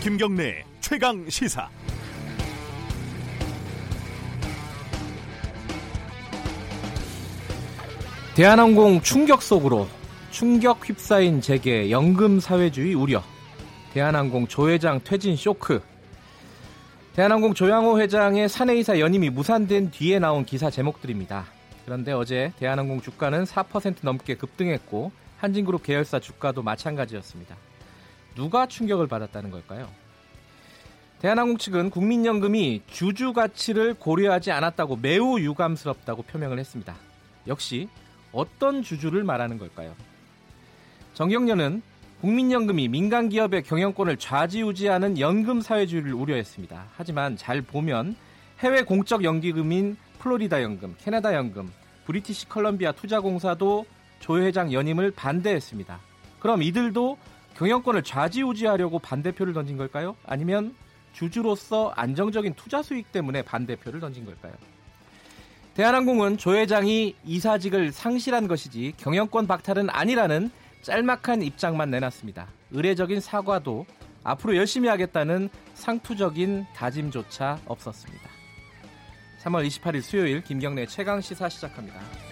김경래 최강 시사. 대한항공 충격 속으로 충격 휩싸인 재계 연금 사회주의 우려. 대한항공 조 회장 퇴진 쇼크. 대한항공 조양호 회장의 사내이사 연임이 무산된 뒤에 나온 기사 제목들입니다. 그런데 어제 대한항공 주가는 4% 넘게 급등했고 한진그룹 계열사 주가도 마찬가지였습니다. 누가 충격을 받았다는 걸까요? 대한항공 측은 국민연금이 주주 가치를 고려하지 않았다고 매우 유감스럽다고 표명을 했습니다. 역시 어떤 주주를 말하는 걸까요? 정경련은 국민연금이 민간 기업의 경영권을 좌지우지하는 연금 사회주의를 우려했습니다. 하지만 잘 보면 해외 공적 연기금인 플로리다 연금, 캐나다 연금, 브리티시 컬럼비아 투자공사도 조 회장 연임을 반대했습니다. 그럼 이들도 경영권을 좌지우지하려고 반대표를 던진 걸까요? 아니면 주주로서 안정적인 투자 수익 때문에 반대표를 던진 걸까요? 대한항공은 조 회장이 이사직을 상실한 것이지 경영권 박탈은 아니라는 짤막한 입장만 내놨습니다. 의례적인 사과도 앞으로 열심히 하겠다는 상투적인 다짐조차 없었습니다. 3월 28일 수요일 김경래 최강 시사 시작합니다.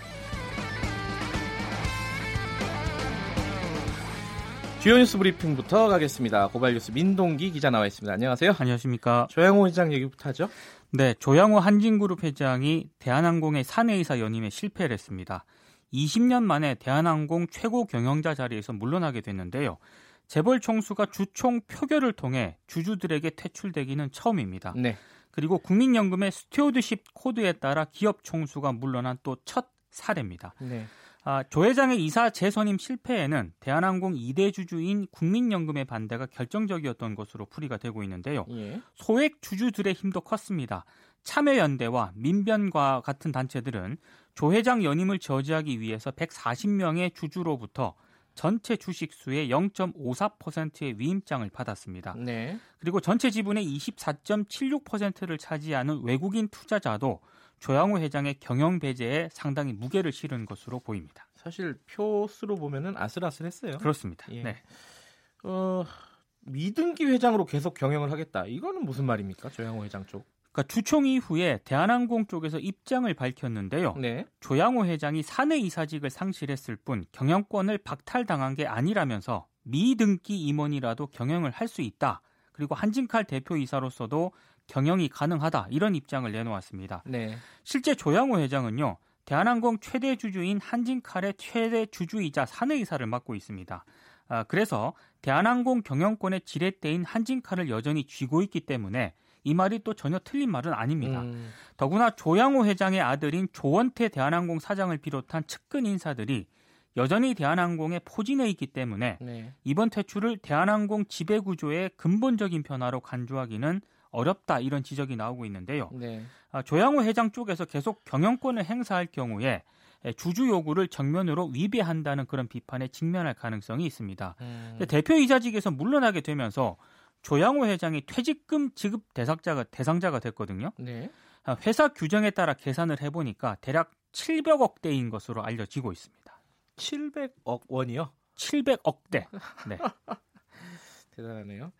주요 뉴스 브리핑부터 가겠습니다. 고발 뉴스 민동기 기자 나와 있습니다. 안녕하세요. 안녕하십니까. 조양호 회장 얘기부터 하죠. 네, 조양호 한진그룹 회장이 대한항공의 사내이사 연임에 실패를 했습니다. 20년 만에 대한항공 최고 경영자 자리에서 물러나게 됐는데요. 재벌 총수가 주총 표결을 통해 주주들에게 퇴출되기는 처음입니다. 네. 그리고 국민연금의 stewardship code에 따라 기업 총수가 물러난 또 첫 사례입니다. 네. 아, 조 회장의 이사 재선임 실패에는 대한항공 2대 주주인 국민연금의 반대가 결정적이었던 것으로 풀이가 되고 있는데요. 예. 소액 주주들의 힘도 컸습니다. 참여연대와 민변과 같은 단체들은 조 회장 연임을 저지하기 위해서 140명의 주주로부터 전체 주식 수의 0.54%의 위임장을 받았습니다. 네. 그리고 전체 지분의 24.76%를 차지하는 외국인 투자자도 조양호 회장의 경영 배제에 상당히 무게를 실은 것으로 보입니다. 사실 표수로 보면은 아슬아슬했어요. 그렇습니다. 예. 네. 어, 미등기 회장으로 계속 경영을 하겠다. 이거는 무슨 말입니까? 조양호 회장 쪽. 그러니까 주총 이후에 대한항공 쪽에서 입장을 밝혔는데요. 네. 조양호 회장이 사내 이사직을 상실했을 뿐 경영권을 박탈당한 게 아니라면서 미등기 임원이라도 경영을 할 수 있다. 그리고 한진칼 대표이사로서도 경영이 가능하다. 이런 입장을 내놓았습니다. 네. 실제 조양호 회장은요. 대한항공 최대 주주인 한진칼의 최대 주주이자 사내이사를 맡고 있습니다. 아, 그래서 대한항공 경영권의 지렛대인 한진칼을 여전히 쥐고 있기 때문에 이 말이 또 전혀 틀린 말은 아닙니다. 음. 더구나 조양호 회장의 아들인 조원태 대한항공 사장을 비롯한 측근 인사들이 여전히 대한항공에 포진해 있기 때문에 네. 이번 퇴출을 대한항공 지배 구조의 근본적인 변화로 간주하기는 어렵다 이런 지적이 나오고 있는데요. 네. 아, 조양호 회장 쪽에서 계속 경영권을 행사할 경우에 주주 요구를 정면으로 위배한다는 그런 비판에 직면할 가능성이 있습니다. 음. 대표이사직에서 물러나게 되면서 조양호 회장이 퇴직금 지급 대상자가 대상자가 됐거든요. 네. 아, 회사 규정에 따라 계산을 해보니까 대략 700억 대인 것으로 알려지고 있습니다. 700억 원이요? 700억 대. 네. 대단하네요.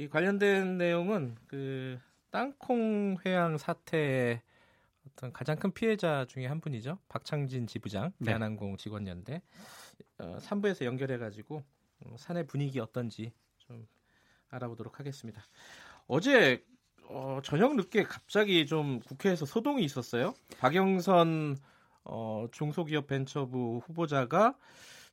이 관련된 내용은 그 땅콩 회항 사태의 어떤 가장 큰 피해자 중에 한 분이죠. 박창진 지부장, 네. 대한항공 직원연대. 어, 3부에서 연결해 가지고 어, 사내 분위기 어떤지 좀 알아보도록 하겠습니다. 어제 어, 저녁 늦게 갑자기 좀 국회에서 소동이 있었어요. 박영선 어, 중소기업 벤처부 후보자가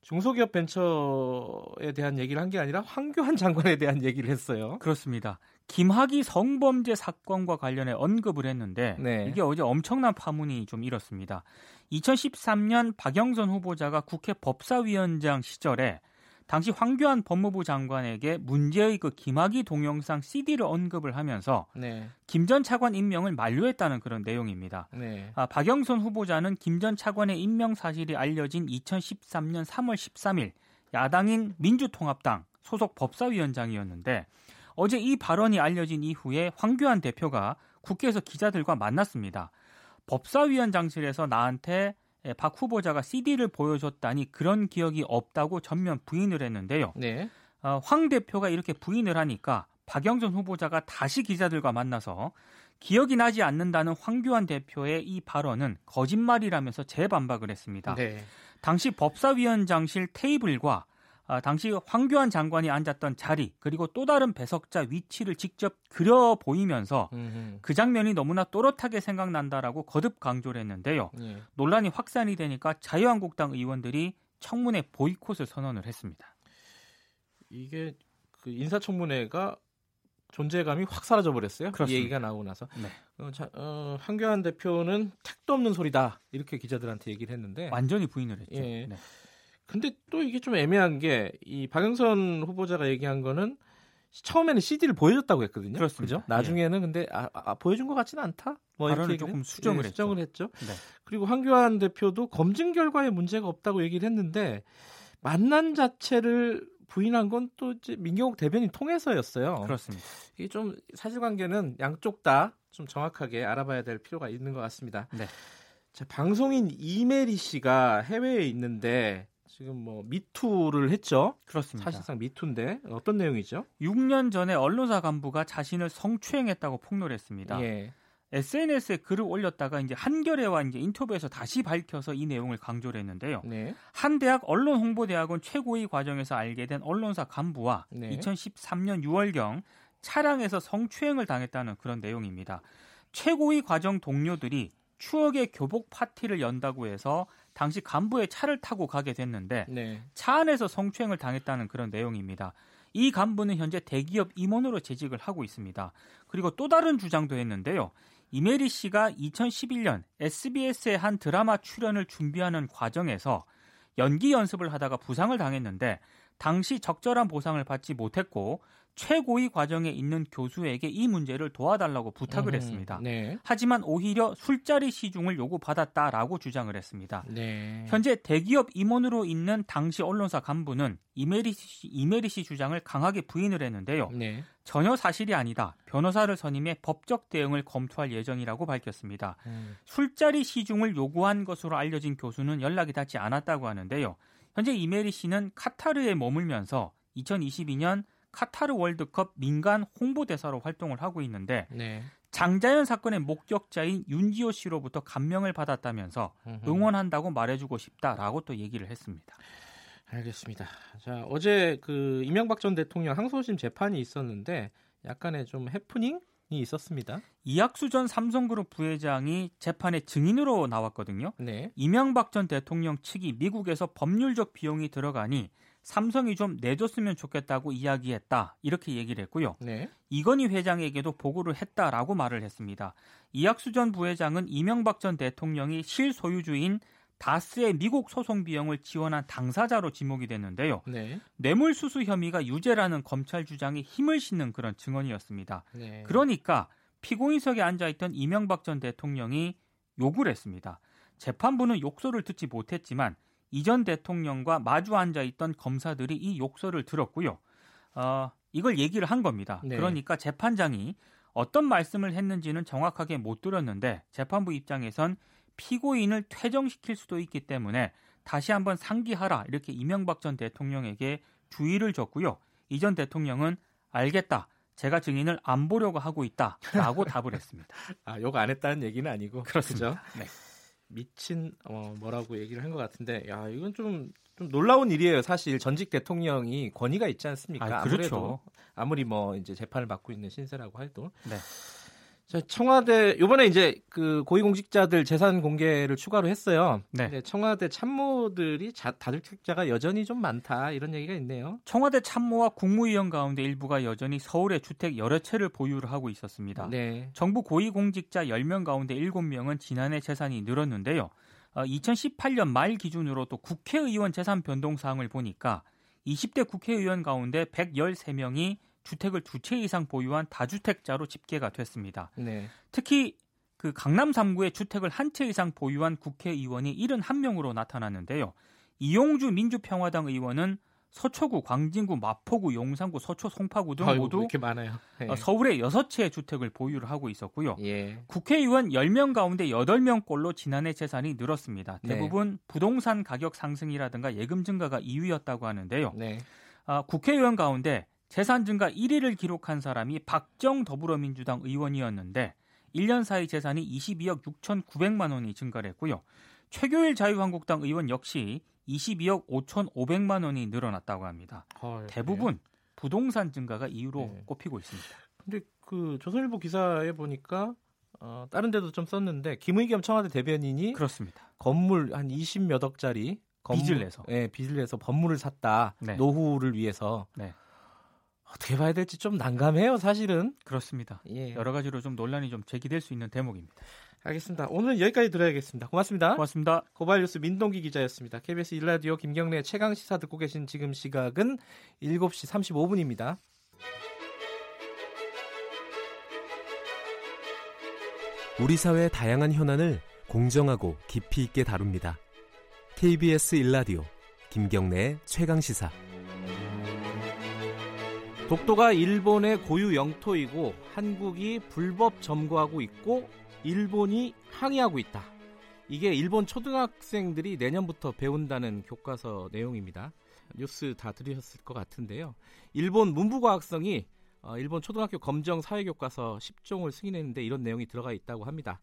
중소기업 벤처에 대한 얘기를 한 게 아니라 황교안 장관에 대한 얘기를 했어요. 그렇습니다. 김학의 성범죄 사건과 관련해 언급을 했는데 네. 이게 어제 엄청난 파문이 좀 일었습니다. 2013년 박영선 후보자가 국회 법사위원장 시절에 당시 황교안 법무부 장관에게 문제의 그 김학의 동영상 CD를 언급을 하면서 네. 김전 차관 임명을 만료했다는 그런 내용입니다. 네. 아, 박영선 후보자는 김 전 차관의 임명 사실이 알려진 2013년 3월 13일 야당인 민주통합당 소속 법사위원장이었는데 어제 이 발언이 알려진 이후에 황교안 대표가 국회에서 기자들과 만났습니다. 법사위원장실에서 나한테 예, 박 후보자가 CD를 보여줬다니 그런 기억이 없다고 전면 부인을 했는데요. 네. 어, 황 대표가 이렇게 부인을 하니까 박영선 후보자가 다시 기자들과 만나서 기억이 나지 않는다는 황교안 대표의 이 발언은 거짓말이라면서 재반박을 했습니다. 네. 당시 법사위원장실 테이블과 아, 당시 황교안 장관이 앉았던 자리 그리고 또 다른 배석자 위치를 직접 그려 보이면서 음흠. 그 장면이 너무나 또렷하게 생각난다라고 거듭 강조를 했는데요. 예. 논란이 확산이 되니까 자유한국당 의원들이 청문회 보이콧을 선언을 했습니다. 이게 그 인사청문회가 존재감이 확 사라져 버렸어요. 이 얘기가 나오고 나서 네. 어, 자, 어, 한교안 대표는 택도 없는 소리다 이렇게 기자들한테 얘기를 했는데 완전히 부인을 했죠. 예. 네. 근데 또 이게 좀 애매한 게 이 박영선 후보자가 얘기한 거는 처음에는 CD를 보여줬다고 했거든요. 그렇습니다. 그죠? 나중에는 예. 근데 아, 아, 보여준 것 같지는 않다. 뭐 이렇게 조금 수정을, 예, 수정을 했죠. 했죠. 네. 그리고 황교안 대표도 검증 결과에 문제가 없다고 얘기를 했는데 만난 자체를 부인한 건 또 이제 민경욱 대변인 통해서였어요. 그렇습니다. 이게 좀 사실관계는 양쪽 다 좀 정확하게 알아봐야 될 필요가 있는 것 같습니다. 네. 자, 방송인 이메리 씨가 해외에 있는데 지금 뭐 미투를 했죠. 그렇습니다. 사실상 미투인데 어떤 내용이죠? 6년 전에 언론사 간부가 자신을 성추행했다고 폭로했습니다. 예. SNS에 글을 올렸다가 이제 한겨레와 이제 인터뷰에서 다시 밝혀서 이 내용을 강조를 했는데요. 네. 한 대학 언론 홍보 대학원 최고위 과정에서 알게 된 언론사 간부와 네. 2013년 6월경 차량에서 성추행을 당했다는 그런 내용입니다. 최고위 과정 동료들이 추억의 교복 파티를 연다고 해서 당시 간부의 차를 타고 가게 됐는데 네. 차 안에서 성추행을 당했다는 그런 내용입니다. 이 간부는 현재 대기업 임원으로 재직을 하고 있습니다. 그리고 또 다른 주장도 했는데요. 이메리 씨가 2011년 SBS의 한 드라마 출연을 준비하는 과정에서 연기 연습을 하다가 부상을 당했는데 당시 적절한 보상을 받지 못했고 최고위 과정에 있는 교수에게 이 문제를 도와달라고 부탁을 음, 했습니다. 네. 하지만 오히려 술자리 시중을 요구받았다라고 주장을 했습니다. 네. 현재 대기업 임원으로 있는 당시 언론사 간부는 이메리 씨, 이메리 씨 주장을 강하게 부인을 했는데요. 네. 전혀 사실이 아니다. 변호사를 선임해 법적 대응을 검토할 예정이라고 밝혔습니다. 음. 술자리 시중을 요구한 것으로 알려진 교수는 연락이 닿지 않았다고 하는데요. 현재 이메리 씨는 카타르에 머물면서 2022년 카타르 월드컵 민간 홍보대사로 활동을 하고 있는데 네. 장자연 사건의 목격자인 윤지호 씨로부터 감명을 받았다면서 응원한다고 말해주고 싶다라고 또 얘기를 했습니다. 알겠습니다. 자 어제 그 이명박 전 대통령 항소심 재판이 있었는데 약간의 좀 해프닝 이 있었습니다. 이학수 전 삼성그룹 부회장이 재판에 증인으로 나왔거든요. 네. 이명박 전 대통령 측이 미국에서 법률적 비용이 들어가니 삼성이 좀 내줬으면 좋겠다고 이야기했다. 이렇게 얘기를 했고요. 네. 이건희 회장에게도 보고를 했다라고 말을 했습니다. 이학수 전 부회장은 이명박 전 대통령이 실소유주인 다스의 미국 소송 비용을 지원한 당사자로 지목이 됐는데요. 네. 뇌물수수 혐의가 유죄라는 검찰 주장에 힘을 싣는 그런 증언이었습니다. 네. 그러니까 피고인석에 앉아있던 이명박 전 대통령이 욕을 했습니다. 재판부는 욕설을 듣지 못했지만 이전 대통령과 마주 앉아 있던 검사들이 이 욕설을 들었고요. 어, 이걸 얘기를 한 겁니다. 네. 그러니까 재판장이 어떤 말씀을 했는지는 정확하게 못 들었는데 재판부 입장에선 피고인을 퇴정시킬 수도 있기 때문에 다시 한번 상기하라 이렇게 이명박 전 대통령에게 주의를 줬고요. 이 전 대통령은 알겠다. 제가 증인을 안 보려고 하고 있다라고 답을 했습니다. 아, 욕 안 했다는 얘기는 아니고 그렇죠. 네. 미친 어, 뭐라고 얘기를 한 것 같은데 야 이건 좀, 좀 놀라운 일이에요 사실 전직 대통령이 권위가 있지 않습니까 아, 그렇죠. 아무리 뭐 이제 재판을 받고 있는 신세라고 해도 네. 자, 청와대 요번에 이제 그 고위공직자들 재산 공개를 추가로 했어요. 네. 청와대 참모들이 자, 다주택자가 여전히 좀 많다 이런 얘기가 있네요. 청와대 참모와 국무위원 가운데 일부가 여전히 서울에 주택 여러 채를 보유를 하고 있었습니다. 네. 정부 고위공직자 10명 가운데 7명은 지난해 재산이 늘었는데요. 어, 2018년 말 기준으로 또 국회의원 재산 변동 사항을 보니까 20대 국회의원 가운데 113명이 주택을 두 채 이상 보유한 다주택자로 집계가 됐습니다. 네. 특히 그 강남 3구에 주택을 한 채 이상 보유한 국회의원이 71명으로 나타났는데요. 이용주 민주평화당 의원은 서초구, 광진구, 마포구, 용산구, 서초, 송파구 등 아유, 모두 이렇게 많아요. 네. 서울에 6채의 주택을 보유를 하고 있었고요. 예. 국회의원 10명 가운데 8명꼴로 지난해 재산이 늘었습니다. 네. 대부분 네. 부동산 가격 상승이라든가 예금 증가가 이유였다고 하는데요. 네. 아, 국회의원 가운데 재산 증가 1위를 기록한 사람이 박정 더불어민주당 의원이었는데 1년 사이 재산이 22억 6,900만 원이 증가를 했고요. 최교일 자유한국당 의원 역시 22억 5,500만 원이 늘어났다고 합니다. 아, 대부분 부동산 증가가 이유로 네. 꼽히고 있습니다. 근데 그 조선일보 기사에 보니까 어, 다른 데도 좀 썼는데 김의겸 청와대 대변인이 그렇습니다. 건물 한 20몇 억짜리 건물, 빚을 내서 예, 빚을 내서 건물을 샀다. 네. 노후를 위해서. 네. 어떻게 봐야 될지 좀 난감해요, 사실은. 그렇습니다. 예. 여러 가지로 좀 논란이 좀 제기될 수 있는 대목입니다. 알겠습니다. 오늘 여기까지 들어야겠습니다. 고맙습니다. 고맙습니다. 고발뉴스 민동기 기자였습니다. KBS 일라디오 김경래 최강 시사 듣고 계신 지금 시각은 7시 35분입니다. 우리 사회의 다양한 현안을 공정하고 깊이 있게 다룹니다. KBS 일라디오 김경래 최강 시사. 독도가 일본의 고유 영토이고 한국이 불법 점거하고 있고 일본이 항의하고 있다. 이게 일본 초등학생들이 내년부터 배운다는 교과서 내용입니다. 뉴스 다 들으셨을 것 같은데요. 일본 문부과학성이 어, 일본 초등학교 검정 사회교과서 10종을 승인했는데 이런 내용이 들어가 있다고 합니다.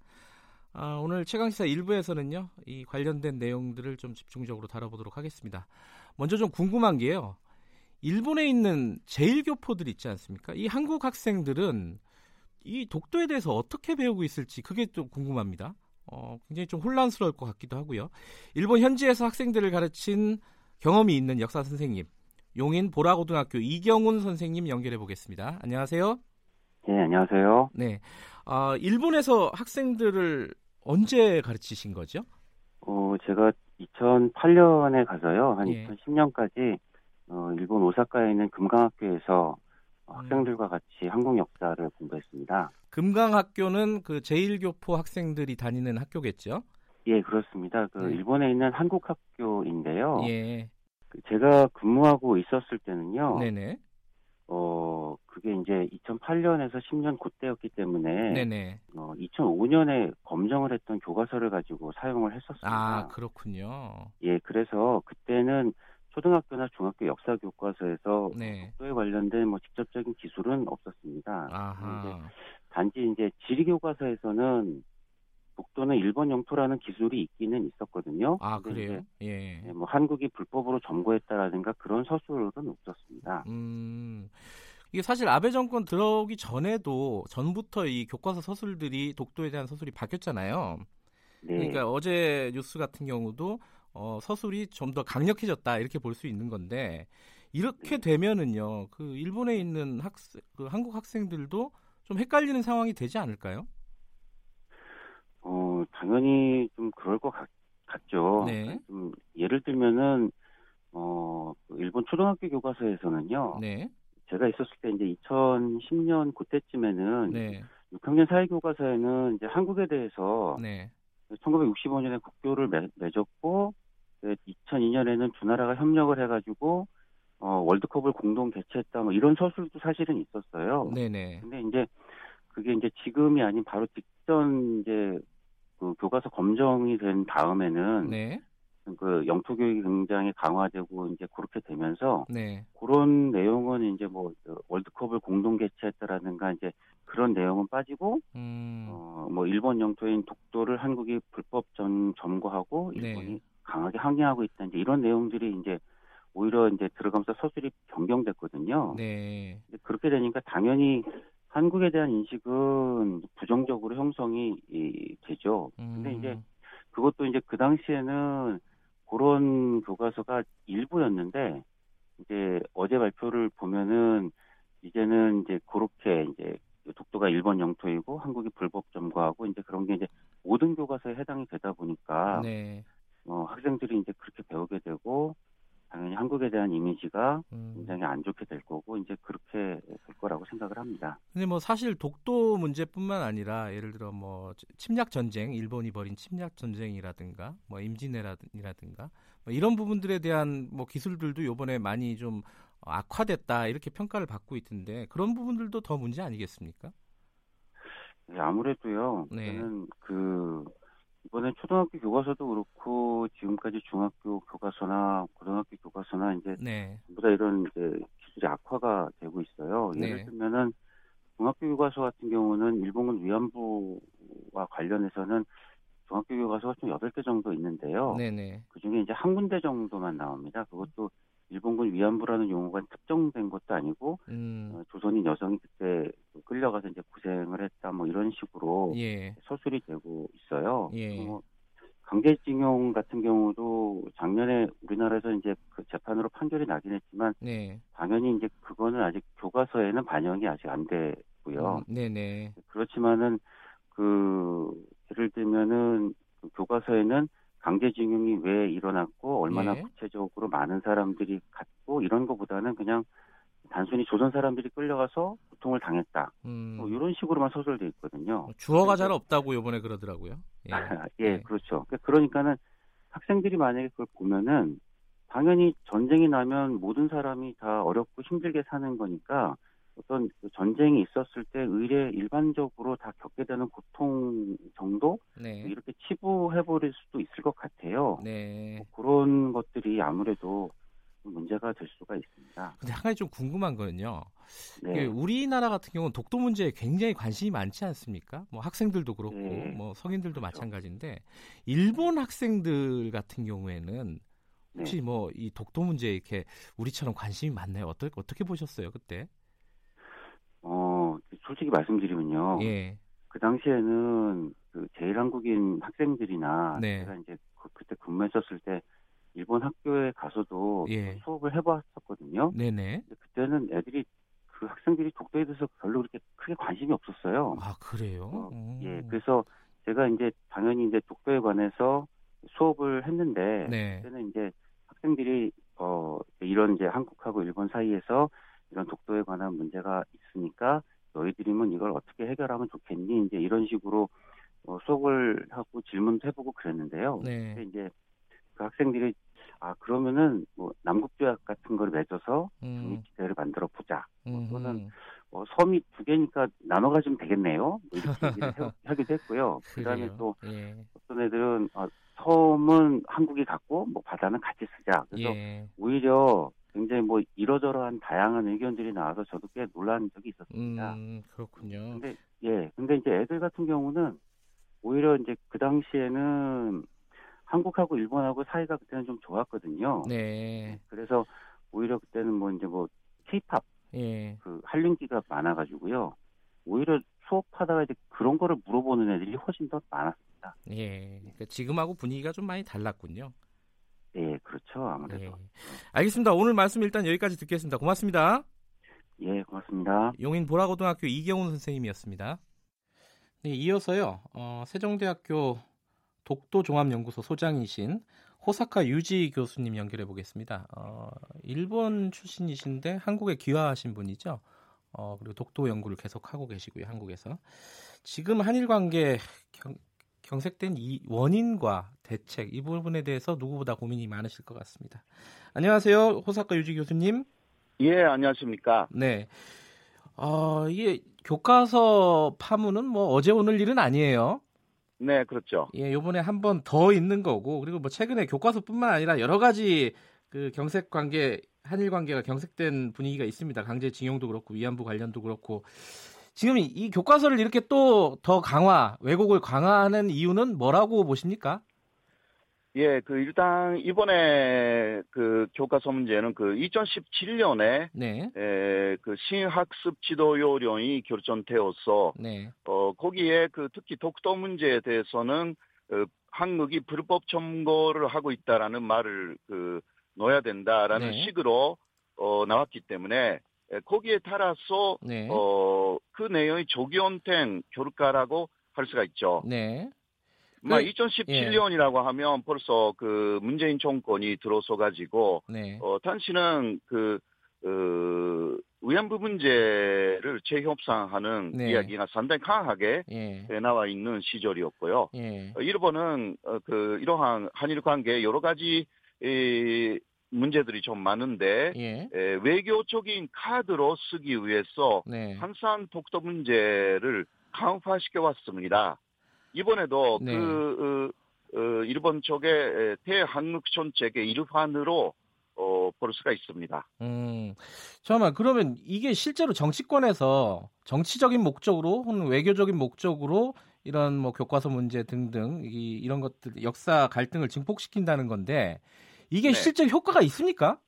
아, 오늘 최강시사 1부에서는요, 이 관련된 내용들을 좀 집중적으로 다뤄보도록 하겠습니다. 먼저 좀 궁금한 게요. 일본에 있는 제1교포들 있지 않습니까? 이 한국 학생들은 이 독도에 대해서 어떻게 배우고 있을지 그게 좀 궁금합니다. 어, 굉장히 좀 혼란스러울 것 같기도 하고요. 일본 현지에서 학생들을 가르친 경험이 있는 역사 선생님, 용인 보라고등학교 이경훈 선생님 연결해 보겠습니다. 안녕하세요. 네, 안녕하세요. 네. 어, 일본에서 학생들을 언제 가르치신 거죠? 어, 제가 2008년에 가서요. 한 예. 2010년까지 어, 일본 오사카에 있는 금강학교에서 음. 학생들과 같이 한국 역사를 공부했습니다. 금강학교는 그 제1교포 학생들이 다니는 학교겠죠? 예, 그렇습니다. 그 네. 일본에 있는 한국 학교인데요. 예. 그 제가 근무하고 있었을 때는요. 네네. 어, 그게 이제 2008년에서 10년 그때였기 때문에 네네. 어, 2005년에 검정을 했던 교과서를 가지고 사용을 했었습니다. 아, 그렇군요. 예, 그래서 그때는 초등학교나 중학교 역사 교과서에서 네. 독도에 관련된 뭐 직접적인 기술은 없었습니다. 아하. 단지 이제 지리 교과서에서는 독도는 일본 영토라는 기술이 있기는 있었거든요. 아 그래요? 예. 네, 뭐 한국이 불법으로 점거했다라든가 그런 서술은 없었습니다. 음. 이게 사실 아베 정권 들어오기 전에도 전부터 이 교과서 서술들이 독도에 대한 서술이 바뀌었잖아요. 네. 그러니까 어제 뉴스 같은 경우도 어, 서술이 좀 더 강력해졌다 이렇게 볼 수 있는 건데 이렇게 되면은요 그 일본에 있는 학생 그 한국 학생들도 좀 헷갈리는 상황이 되지 않을까요? 어 당연히 좀 그럴 것 같, 죠 네. 좀 예를 들면은 어그 일본 초등학교 교과서에서는요. 네. 제가 있었을 때 이제 2010년 그때쯤에는 네. 6학년 사회 교과서에는 이제 한국에 대해서 네. 1965년에 국교를 맺, 맺었고 2002년에는 두 나라가 협력을 해가지고 어, 월드컵을 공동 개최했다 뭐 이런 서술도 사실은 있었어요. 네네. 근데 이제 그게 이제 지금이 아닌 바로 직전 이제 그 교과서 검정이 된 다음에는 네. 그 영토 교육이 굉장히 강화되고 이제 그렇게 되면서 네. 그런 내용은 이제 뭐 월드컵을 공동 개최했다라든가 이제 그런 내용은 빠지고 음. 어뭐 일본 영토인 독도를 한국이 불법 전 점거하고 네. 일본이 네. 강하게 항의하고 있다 이제 이런 내용들이 이제 오히려 이제 들어가면서 서술이 변경됐거든요. 네. 그렇게 되니까 당연히 한국에 대한 인식은 부정적으로 형성이 되죠. 근데 음. 이제 그것도 이제 그 당시에는 그런 교과서가 일부였는데 이제 어제 발표를 보면은 이제는 이제 그렇게 이제 독도가 일본 영토이고 한국이 불법 점거하고 이제 그런 게 이제 모든 교과서에 해당이 되다 보니까 네. 어, 학생들이 이제 그렇게 배우게 되고 당연히 한국에 대한 이미지가 음. 굉장히 안 좋게 될 거고 이제 그렇게 될 거라고 생각을 합니다. 근데 뭐 사실 독도 문제뿐만 아니라 예를 들어 뭐 침략 전쟁, 일본이 벌인 침략 전쟁이라든가 뭐 임진왜란이라든가 뭐 이런 부분들에 대한 뭐 기술들도 요번에 많이 좀 악화됐다 이렇게 평가를 받고 있던데 그런 부분들도 더 문제 아니겠습니까? 네, 아무래도요. 네. 저는 그 이번에 초등학교 교과서도 그렇고 지금까지 중학교 교과서나 고등학교 교과서나 이제 네. 전부 다 이런 이제 기술이 악화가 되고 있어요. 네. 예를 들면은 중학교 교과서 같은 경우는 일본군 위안부와 관련해서는 중학교 교과서가 총 8개 정도 있는데요. 네네. 그 중에 이제 한 군데 정도만 나옵니다. 그것도 일본군 위안부라는 용어가 특정된 것도 아니고 음. 어, 조선인 여성이 그때 끌려가서 이제 고생을 했다 뭐 이런 식으로 예. 서술이 되고 예. 뭐 강제징용 같은 경우도 작년에 우리나라에서 이제 그 재판으로 판결이 나긴 했지만 네. 당연히 이제 그거는 아직 교과서에는 반영이 아직 안 되고요. 음, 네네. 그렇지만은 그 예를 들면은 그 교과서에는 강제징용이 왜 일어났고 얼마나 예. 구체적으로 많은 사람들이 갔고 이런 것보다는 그냥 단순히 조선 사람들이 끌려가서 고통을 당했다. 음. 뭐 이런 식으로만 서술돼 있거든요. 뭐 주어가 잘 없다고 이번에 그러더라고요. 예, 예, 예. 그렇죠. 그러니까 그러니까는 학생들이 만약에 그걸 보면은 당연히 전쟁이 나면 모든 사람이 다 어렵고 힘들게 사는 거니까 어떤 그 전쟁이 있었을 때 의례 일반적으로 다 겪게 되는 고통 정도 네. 이렇게 치부해버릴 수도 있을 것 같아요. 네. 뭐 그런 것들이 아무래도 문제가 될 수가 있습니다. 근데 한 가지 좀 궁금한 거는요. 네. 우리나라 같은 경우는 독도 문제에 굉장히 관심이 많지 않습니까? 뭐 학생들도 그렇고 네. 뭐 성인들도 그렇죠. 마찬가지인데 일본 학생들 같은 경우에는 혹시 네. 뭐이 독도 문제에 이렇게 우리처럼 관심이 많나요? 어떻게 어떻게 보셨어요 그때? 어 솔직히 말씀드리면요. 예. 그 당시에는 그 제일 한국인 학생들이나 네. 제가 이제 그, 그때 근무했었을 때 일본 학교에 가서도 예. 수업을 해봤었거든요. 네네. 그때는 애들이 그 학생들이 독도에 대해서 별로 그렇게 크게 관심이 없었어요. 아 그래요? 어, 예. 그래서 제가 이제 당연히 이제 독도에 관해서 수업을 했는데 네. 그때는 이제 학생들이 어 이런 이제 한국하고 일본 사이에서 이런 독도에 관한 문제가 있으니까 너희들이면 이걸 어떻게 해결하면 좋겠니? 이제 이런 식으로 어, 수업을 하고 질문도 해보고 그랬는데요. 네. 근데 이제 그 학생들이 아 그러면은 뭐 남북조약 같은 걸 맺어서 중립지대를 음. 만들어 보자. 뭐 또는 뭐 섬이 두 개니까 나눠 가지면 되겠네요. 뭐 이렇게 얘기를 하기도 했고요. 그다음에 또 예. 어떤 애들은 아, 섬은 한국이 갖고 뭐 바다는 같이 쓰자. 그래서 예. 오히려 굉장히 뭐 이러저러한 다양한 의견들이 나와서 저도 꽤 놀란 적이 있었습니다. 음, 그렇군요. 근데 예, 근데 이제 애들 같은 경우는 오히려 이제 그 당시에는 한국하고 일본하고 사이가 그때는 좀 좋았거든요. 네. 그래서 오히려 그때는 뭐 이제 뭐 케이팝 예. 그 한륜기가 많아 가지고요. 오히려 수업하다가 이제 그런 거를 물어보는 애들이 훨씬 더 많았습니다. 예. 그러니까 지금하고 분위기가 좀 많이 달랐군요. 예, 그렇죠. 아무래도. 예. 알겠습니다. 오늘 말씀 일단 여기까지 듣겠습니다. 고맙습니다. 예, 고맙습니다. 용인 보라고등학교 이경훈 선생님이었습니다. 네, 이어서요. 어, 세종대학교 독도 종합연구소 소장이신 호사카 유지 교수님 연결해 보겠습니다. 어, 일본 출신이신데 한국에 귀화하신 분이죠. 어, 그리고 독도 연구를 계속 하고 계시고요, 한국에서. 지금 한일 관계 경, 경색된 이 원인과 대책 이 부분에 대해서 누구보다 고민이 많으실 것 같습니다. 안녕하세요, 호사카 유지 교수님. 예, 안녕하십니까. 네. 어, 이게 교과서 파문은 뭐 어제 오늘 일은 아니에요. 네, 그렇죠. 예, 요번에 한 번 더 있는 거고 그리고 뭐 최근에 교과서뿐만 아니라 여러 가지 그 경색 관계 한일 관계가 경색된 분위기가 있습니다. 강제 징용도 그렇고 위안부 관련도 그렇고 지금 이 교과서를 이렇게 또 더 강화, 왜곡을 강화하는 이유는 뭐라고 보십니까? 예, 그 일단 이번에 그 교과서 문제는 그 2017년에 네. 에, 그 신학습 지도 요령이 결정되어서 네. 어 거기에 그 특히 독도 문제에 대해서는 어, 한국이 불법 점거를 하고 있다라는 말을 그 넣어야 된다라는 네. 식으로 어 나왔기 때문에 거기에 따라서 네. 어그 내용이 조기원행 교육가라고 할 수가 있죠. 네. 그, 2017년이라고 예. 하면 벌써 그 문재인 정권이 들어서 가지고 네. 어 당시는 그 어, 위안부 문제를 재협상하는 네. 이야기가 상당히 강하게 예. 나와 있는 시절이었고요. 예. 어, 일본은 어, 그 이러한 한일 관계 여러 가지 이, 문제들이 좀 많은데 예. 에, 외교적인 카드로 쓰기 위해서 네. 항상 독도 문제를 강화시켜 왔습니다. 이번에도 네. 그 어, 어, 일본 쪽의 대한국 정책의 일환으로 어, 볼 수가 있습니다. 음, 잠깐만 그러면 이게 실제로 정치권에서 정치적인 목적으로 혹은 외교적인 목적으로 이런 뭐 교과서 문제 등등 이, 이런 것들 역사 갈등을 증폭시킨다는 건데 이게 네. 실제 효과가 있습니까?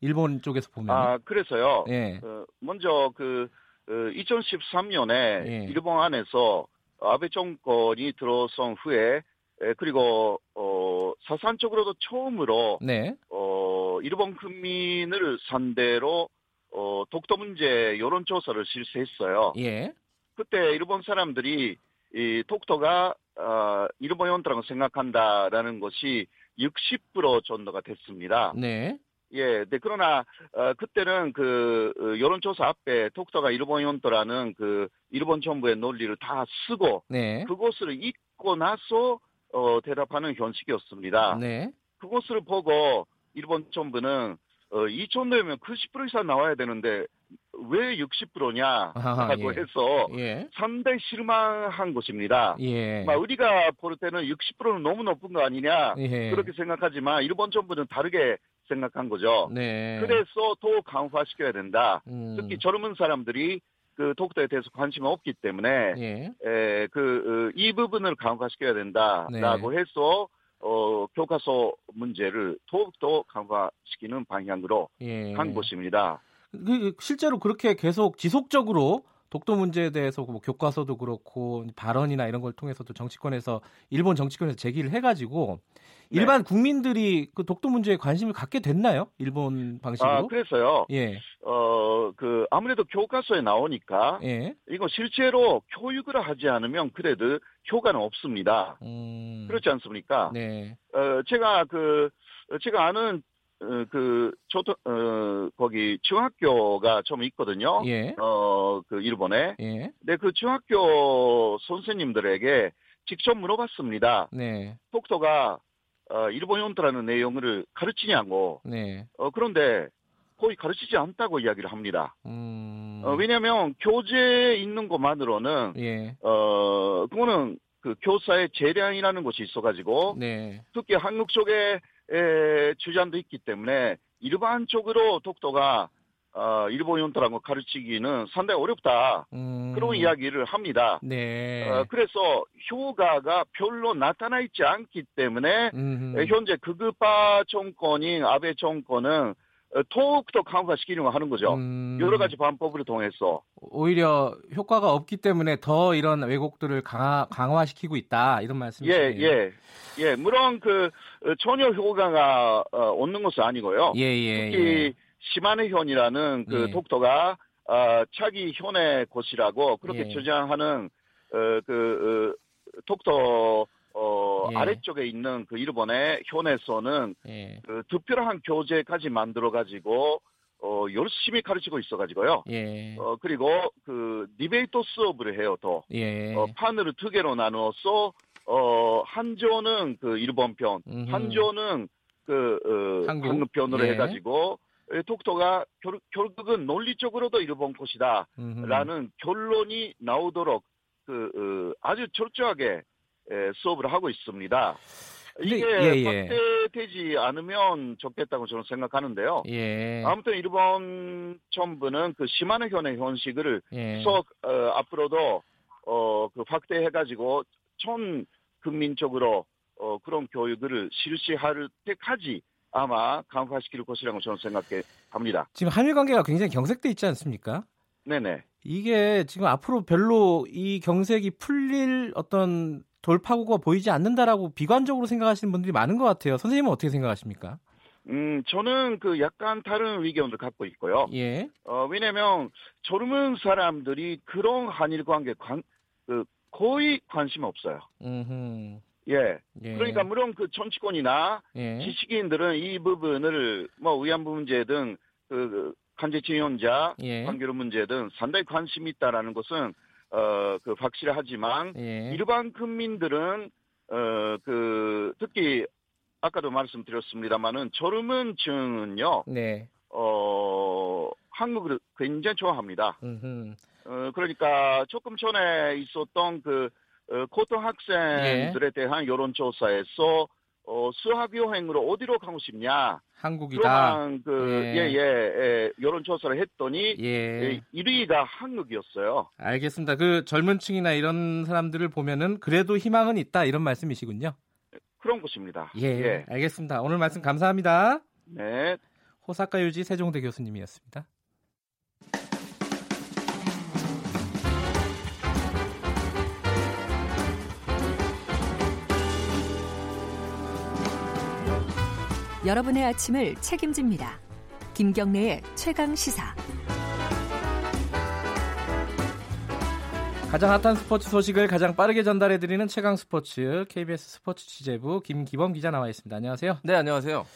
일본 쪽에서 보면. 아 그래서요. 예. 어, 먼저 그 어, 2013년에 예. 일본 안에서 아베 정권이 들어선 후에 에, 그리고 어, 사산적으로도 처음으로 네. 어, 일본 국민을 상대로 어, 독도 문제 여론 조사를 실시했어요. 예. 그때 일본 사람들이 이 독도가 어, 일본 연도라고 생각한다라는 것이 60% 정도가 됐습니다. 네. 예, 네, 그러나, 어, 그때는 그, 어, 여론조사 앞에 독도가 일본 연도라는 그, 일본 정부의 논리를 다 쓰고, 네. 그것을 잊고 나서, 어, 대답하는 현식이었습니다. 네. 그것을 보고, 일본 정부는, 어, 2천도면 90% 이상 나와야 되는데, 왜 60%냐 라고 예. 해서 예. 상당히 실망한 것입니다. 예. 막 우리가 볼 때는 60%는 너무 높은 거 아니냐 예. 그렇게 생각하지만 일본 정부는 다르게 생각한 거죠. 네. 그래서 더 강화시켜야 된다. 음. 특히 젊은 사람들이 그 독도에 대해서 관심이 없기 때문에 예. 에, 그, 이 부분을 강화시켜야 된다라고 네. 해서 어, 교과서 문제를 더욱더 강화시키는 방향으로 예. 간 것입니다. 그, 실제로 그렇게 계속 지속적으로 독도 문제에 대해서 뭐 교과서도 그렇고 발언이나 이런 걸 통해서도 정치권에서 일본 정치권에서 제기를 해가지고 네. 일반 국민들이 그 독도 문제에 관심을 갖게 됐나요? 일본 방식으로? 아, 그래서요. 예. 어, 그 아무래도 교과서에 나오니까 예. 이거 실제로 교육을 하지 않으면 그래도 효과는 없습니다. 음... 그렇지 않습니까? 네. 어, 제가 그 제가 아는 어, 그 초등 어 거기 중학교가 좀 있거든요. 예. 어그 일본에. 예. 근데 그 중학교 선생님들에게 직접 물어봤습니다. 네. 독도가 어, 일본 연도라는 내용을 가르치냐고. 네. 어, 그런데 거의 가르치지 않다고 이야기를 합니다. 음... 어, 왜냐하면 교재에 있는 것만으로는 예. 어 그거는 그 교사의 재량이라는 것이 있어가지고 네. 특히 한국 쪽에 에, 주장도 있기 때문에 일반적으로 독도가 어, 일본 연도라고 가르치기는 상당히 어렵다. 음... 그런 이야기를 합니다. 네. 어, 그래서 효과가 별로 나타나 있지 않기 때문에 음흠. 현재 극우파 정권인 아베 정권은 어, 더욱더 강화시키려고 하는 거죠. 음... 여러 가지 방법을 통해서. 오히려 효과가 없기 때문에 더 이런 왜곡들을 강화, 강화시키고 있다. 이런 말씀이시네요. 예, 예. 예, 물론 그 어, 전혀 효과가 어, 없는 것은 아니고요. 예, 예. 특히 예. 시마네 현이라는 그 예. 독도가 어, 차기 현의 곳이라고 그렇게 예. 주장하는 어, 그 어, 독도 어, 예. 아래쪽에 있는 그 일본의 현에서는 예. 그 특별한 교재까지 만들어 가지고 어, 열심히 가르치고 있어가지고요. 예. 어, 그리고 그 디베이트 수업을 해요, 또. 예. 어, 판을 두 개로 나누어서 어, 한조는 그 일본 편, 음흠. 한조는 그 어, 한국? 한국 편으로 예. 해가지고 독도가 결, 결국은 논리적으로도 일본 것이다 라는 결론이 나오도록 그 어, 아주 철저하게 에, 수업을 하고 있습니다. 이게 예, 예. 확대되지 않으면 좋겠다고 저는 생각하는데요. 예. 아무튼 일본 정부는 그 시마네 현의 현식을 예. 수업 어, 앞으로도 어, 그 확대해가지고 전 국민적으로 어, 그런 교육을 실시할 때까지 아마 강화시킬 것이라고 저는 생각해 합니다. 지금 한일 관계가 굉장히 경색돼 있지 않습니까? 네네. 이게 지금 앞으로 별로 이 경색이 풀릴 어떤 돌파구가 보이지 않는다라고 비관적으로 생각하시는 분들이 많은 것 같아요. 선생님은 어떻게 생각하십니까? 음, 저는 그 약간 다른 의견을 갖고 있고요. 예. 어, 왜냐면 젊은 사람들이 그런 한일 관계 관, 그 거의 관심 없어요. 음흠. 예. 예. 그러니까 물론 그 정치권이나 예. 지식인들은 이 부분을 뭐 위안부 문제 등그 그 간제 지원자 예. 관계로 문제 등 상당히 관심이 있다라는 것은 어 그 확실하지만 예. 일반 국민들은 어 그 특히 아까도 말씀드렸습니다만은 젊은 층은요. 네. 어 한국을 굉장히 좋아합니다. 음흠. 어 그러니까 조금 전에 있었던 그 어, 고등학생들에 예. 대한 여론조사에서 어, 수학 여행으로 어디로 가고 싶냐? 한국이다. 그, 예. 예, 예, 예, 여론 조사를 했더니, 예. 예, 1위가 한국이었어요. 알겠습니다. 그 젊은 층이나 이런 사람들을 보면은 그래도 희망은 있다, 이런 말씀이시군요. 그런 것입니다. 예, 예. 알겠습니다. 오늘 말씀 감사합니다. 네. 호사카 유지 세종대 교수님이었습니다. 여러분의 아침을 책임집니다. 김경래의 최강 시사. 가장 핫한 스포츠 소식을 가장 빠르게 전달해 드리는 최강 스포츠 KBS 스포츠 취재부 김기범 기자 나와 있습니다. 안녕하세요. 네, 안녕하세요.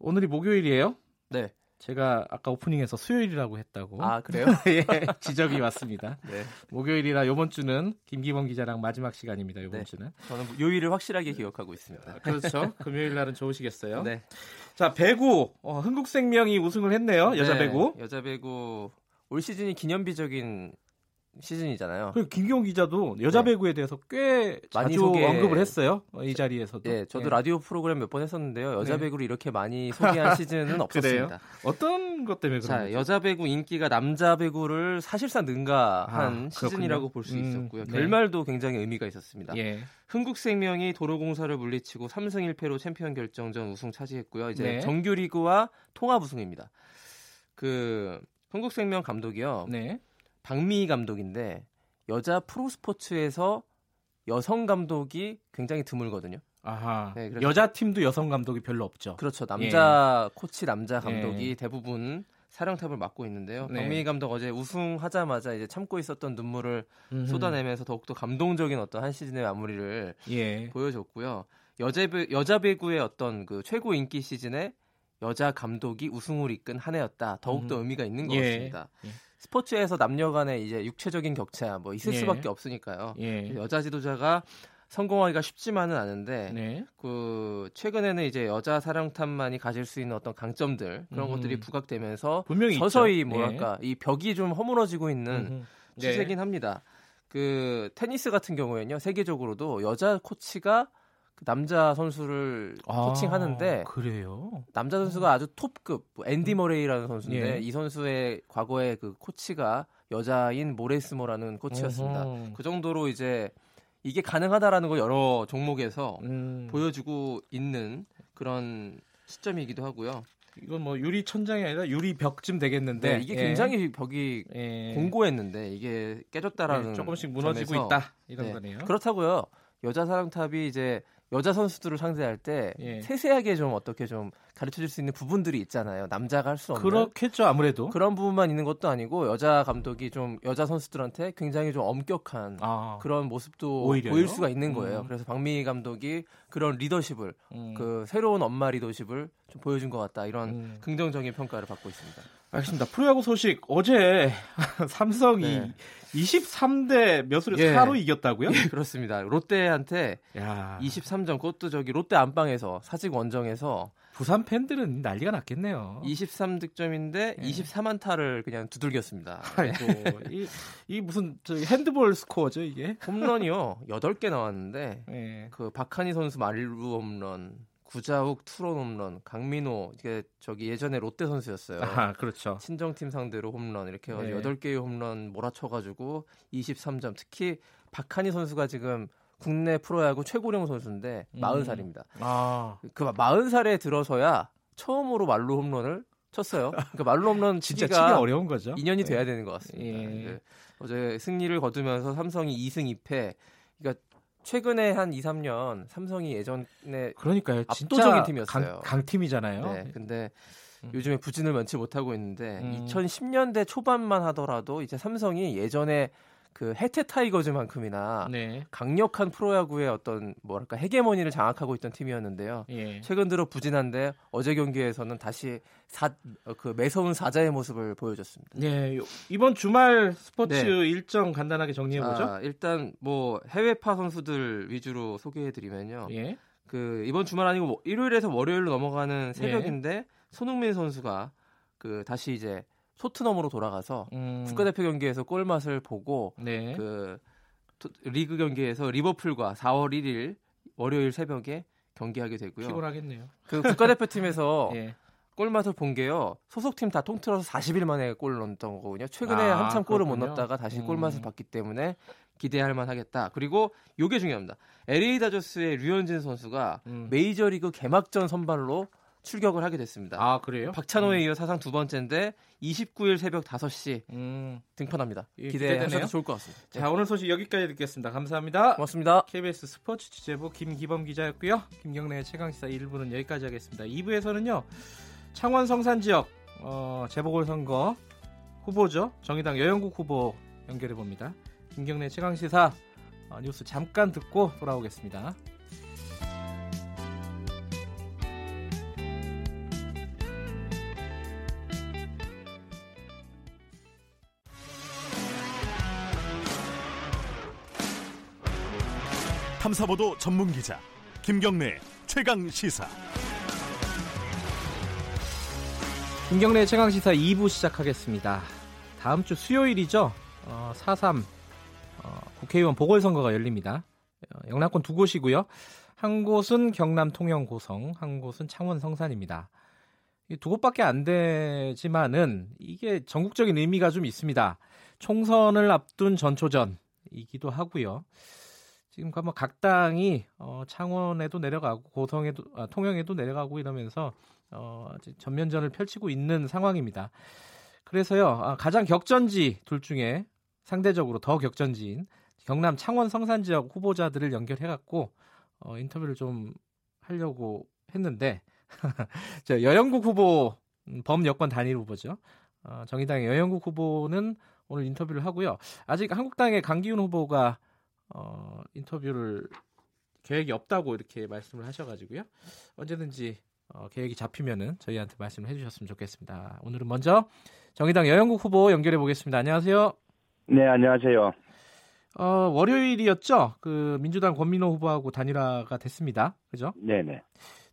오늘이 목요일이에요? 네. 제가 아까 오프닝에서 수요일이라고 했다고. 아 그래요? 예, 지적이 왔습니다. 네. 목요일이라 이번 주는 김기범 기자랑 마지막 시간입니다. 이번 네. 주는. 저는 요일을 확실하게 기억하고 있습니다. 아, 그렇죠. 금요일 날은 좋으시겠어요. 네. 자 배구 어, 흥국생명이 우승을 했네요. 여자 네, 배구. 여자 배구 올 시즌이 기념비적인 시즌이잖아요. 그 김경 기자도 여자 네. 배구에 대해서 꽤 많이 소개... 언급을 했어요. 이 자리에서도. 네, 저도 네. 라디오 프로그램 몇 번 했었는데요. 여자 네. 배구를 이렇게 많이 소개한 시즌은 없었습니다. 어떤 것 때문에 그런 자, 여자 배구 인기가 남자 배구를 사실상 능가한 아, 시즌이라고 볼 수 있었고요. 음, 네. 결말도 굉장히 의미가 있었습니다. 예. 흥국생명이 도로공사를 물리치고 3승 1패로 챔피언 결정전 우승 차지했고요. 이제 네. 정규리그와 통합 우승입니다. 그 흥국생명 감독이요. 네. 박미희 감독인데 여자 프로 스포츠에서 여성 감독이 굉장히 드물거든요. 아하. 네, 여자 팀도 여성 감독이 별로 없죠. 그렇죠. 남자 예. 코치 남자 감독이 예. 대부분 사령탑을 맡고 있는데요. 네. 박미희 감독 어제 우승하자마자 이제 참고 있었던 눈물을 음흠. 쏟아내면서 더욱더 감동적인 어떤 한 시즌의 마무리를 예. 보여줬고요. 여자 여자 배구의 어떤 그 최고 인기 시즌에 여자 감독이 우승을 이끈 한 해였다. 더욱더 음. 의미가 있는 것 예. 같습니다. 예. 스포츠에서 남녀 간의 이제 육체적인 격차 뭐 있을 예. 수밖에 없으니까요. 예. 여자 지도자가 성공하기가 쉽지만은 않은데 네. 그 최근에는 이제 여자 사령탑만이 가질 수 있는 어떤 강점들 그런 음. 것들이 부각되면서 서서히 있죠. 뭐랄까 네. 이 벽이 좀 허물어지고 있는 음. 추세긴 네. 합니다. 그 테니스 같은 경우에는요 세계적으로도 여자 코치가 그 남자 선수를 아, 코칭하는데 그래요. 남자 선수가 아주 톱급 뭐 앤디 머레이라는 선수인데 예. 이 선수의 과거의 그 코치가 여자인 모레스모라는 코치였습니다. 어허. 그 정도로 이제 이게 가능하다라는 걸 여러 종목에서 음. 보여주고 있는 그런 시점이기도 하고요. 이건 뭐 유리 천장이 아니라 유리 벽쯤 되겠는데 네, 이게 예. 굉장히 벽이 예. 공고했는데 이게 깨졌다라는 예, 조금씩 무너지고 점에서. 있다 이런 네. 거네요. 그렇다고요. 여자 사랑탑이 이제 여자 선수들을 상대할 때 예. 세세하게 좀 어떻게 좀 가르쳐 줄 수 있는 부분들이 있잖아요. 남자가 할 수 없는. 그렇겠죠, 아무래도. 그런 부분만 있는 것도 아니고 여자 감독이 좀 여자 선수들한테 굉장히 좀 엄격한 아, 그런 모습도 오히려요? 보일 수가 있는 거예요. 음. 그래서 박미희 감독이 그런 리더십을 음. 그 새로운 엄마 리더십을 좀 보여준 것 같다. 이런 음. 긍정적인 평가를 받고 있습니다. 알겠습니다. 프로야구 소식 어제 삼성이 네. 23대 몇으로 예. 4로 이겼다고요? 예, 그렇습니다. 롯데한테 야. 23점 그것도 저기 롯데 안방에서 사직 원정에서 부산 팬들은 난리가 났겠네요. 23득점인데 예. 24만타를 그냥 두들겼습니다. 이, 이 무슨 핸드볼 스코어죠 이게? 홈런이요 8개 나왔는데 예. 그 박한희 선수 말루 홈런 구자욱 투런 홈런, 강민호 이게 저기 예전에 롯데 선수였어요. 아, 그렇죠. 친정팀 상대로 홈런 이렇게 네. 8개의 홈런 몰아쳐 가지고 23점. 특히 박한희 선수가 지금 국내 프로야구 최고령 선수인데 음. 40살입니다. 아. 그 40살에 들어서야 처음으로 말로 홈런을 쳤어요. 그러니까 말로 홈런 진짜 치기 어려운 거죠. 2년이 네. 돼야 되는 것 같습니다. 예. 어제 승리를 거두면서 삼성이 2승 2패. 그러니까 최근에 한 2, 3년 삼성이 예전에 그러니까요. 압도적인 팀이었어요. 강, 강팀이잖아요. 네, 근데 음. 요즘에 부진을 면치 못하고 있는데 음. 2010년대 초반만 하더라도 이제 삼성이 예전에 그 해태 타이거즈만큼이나 네. 강력한 프로야구의 어떤 뭐랄까 헤게모니를 장악하고 있던 팀이었는데요. 예. 최근 들어 부진한데 어제 경기에서는 다시 사, 어, 그 매서운 사자의 모습을 보여줬습니다. 네, 이번 주말 스포츠 네. 일정 간단하게 정리해 보죠. 아, 일단 뭐 해외파 선수들 위주로 소개해 드리면요. 예. 그 이번 주말 아니고 뭐 일요일에서 월요일로 넘어가는 새벽인데 예. 손흥민 선수가 그 다시 이제 소트넘으로 돌아가서 음. 국가대표 경기에서 골 맛을 보고 네. 그 리그 경기에서 리버풀과 4월 1일 월요일 새벽에 경기하게 되고요. 피곤하겠네요. 그 국가대표팀에서 예. 골맛을 본 게요. 소속팀 다 통틀어서 40일 만에 골을 넣었던 거거든요. 최근에 아, 한참 골을 못 넣었다가 다시 음. 골맛을 봤기 때문에 기대할 만하겠다. 그리고 요게 중요합니다. LA 다저스의 류현진 선수가 음. 메이저리그 개막전 선발로 출격을 하게 됐습니다. 아 그래요? 박찬호에 음. 이어 사상 두 번째인데 29일 새벽 5시 음. 등판합니다. 예, 기대하셔도 좋을 것 같습니다. 자 네. 오늘 소식 여기까지 듣겠습니다. 감사합니다. 고맙습니다. KBS 스포츠 취재부 김기범 기자였고요. 김경래 최강 시사 1부는 여기까지 하겠습니다. 2부에서는요. 창원 성산 지역 어, 재보궐선거 후보죠. 정의당 여영국 후보 연결해 봅니다. 김경래 최강 시사 어, 뉴스 잠깐 듣고 돌아오겠습니다. 탐사보도 전문 기자 김경래 최강 시사. 김경래 최강 시사 2부 시작하겠습니다. 다음 주 수요일이죠. 어, 4.3 어, 국회의원 보궐선거가 열립니다. 어, 영남권 두 곳이고요. 한 곳은 경남 통영 고성, 한 곳은 창원 성산입니다. 두 곳밖에 안 되지만은 이게 전국적인 의미가 좀 있습니다. 총선을 앞둔 전초전이기도 하고요. 지금 뭐 각 당이 어, 창원에도 내려가고 고성에도 아, 통영에도 내려가고 이러면서 어, 전면전을 펼치고 있는 상황입니다. 그래서요 아, 가장 격전지 둘 중에 상대적으로 더 격전지인 경남 창원 성산 지역 후보자들을 연결해갖고 어, 인터뷰를 좀 하려고 했는데 저 여영국 후보 음, 범여권 단일 후보죠. 어, 정의당의 여영국 후보는 오늘 인터뷰를 하고요. 아직 한국당의 강기훈 후보가 어, 인터뷰를 계획이 없다고 이렇게 말씀을 하셔가지고요. 언제든지 어, 계획이 잡히면은 저희한테 말씀을 해주셨으면 좋겠습니다. 오늘은 먼저 정의당 여영국 후보 연결해 보겠습니다. 안녕하세요. 네, 안녕하세요. 어, 월요일이었죠. 그 민주당 권민호 후보하고 단일화가 됐습니다. 그죠? 네 네.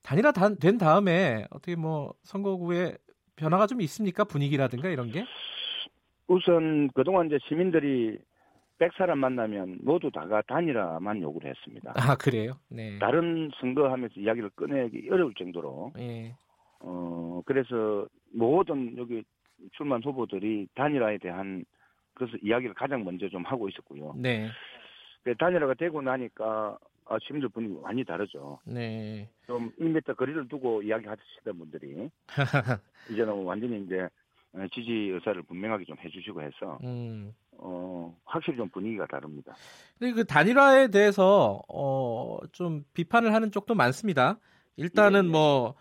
단일화 다, 된 다음에 어떻게 뭐 선거구에 변화가 좀 있습니까? 분위기라든가 이런 게? 우선 그동안 이제 시민들이 100사람 만나면 모두 다가 단일화만 요구를 했습니다. 아, 그래요? 네. 다른 선거하면서 이야기를 꺼내기 어려울 정도로. 예. 어, 그래서 모든 여기 출마 후보들이 단일화에 대한 그래서 이야기를 가장 먼저 좀 하고 있었고요. 네. 그 단일화가 되고 나니까 아, 시민들 분위기 많이 다르죠. 네. 좀 1m 거리를 두고 이야기하시던 분들이 이제는 완전히 이제 지지 의사를 분명하게 좀 해주시고 해서 음. 어, 확실히 좀 분위기가 다릅니다. 근데 그 단일화에 대해서 어, 좀 비판을 하는 쪽도 많습니다. 일단은 네. 뭐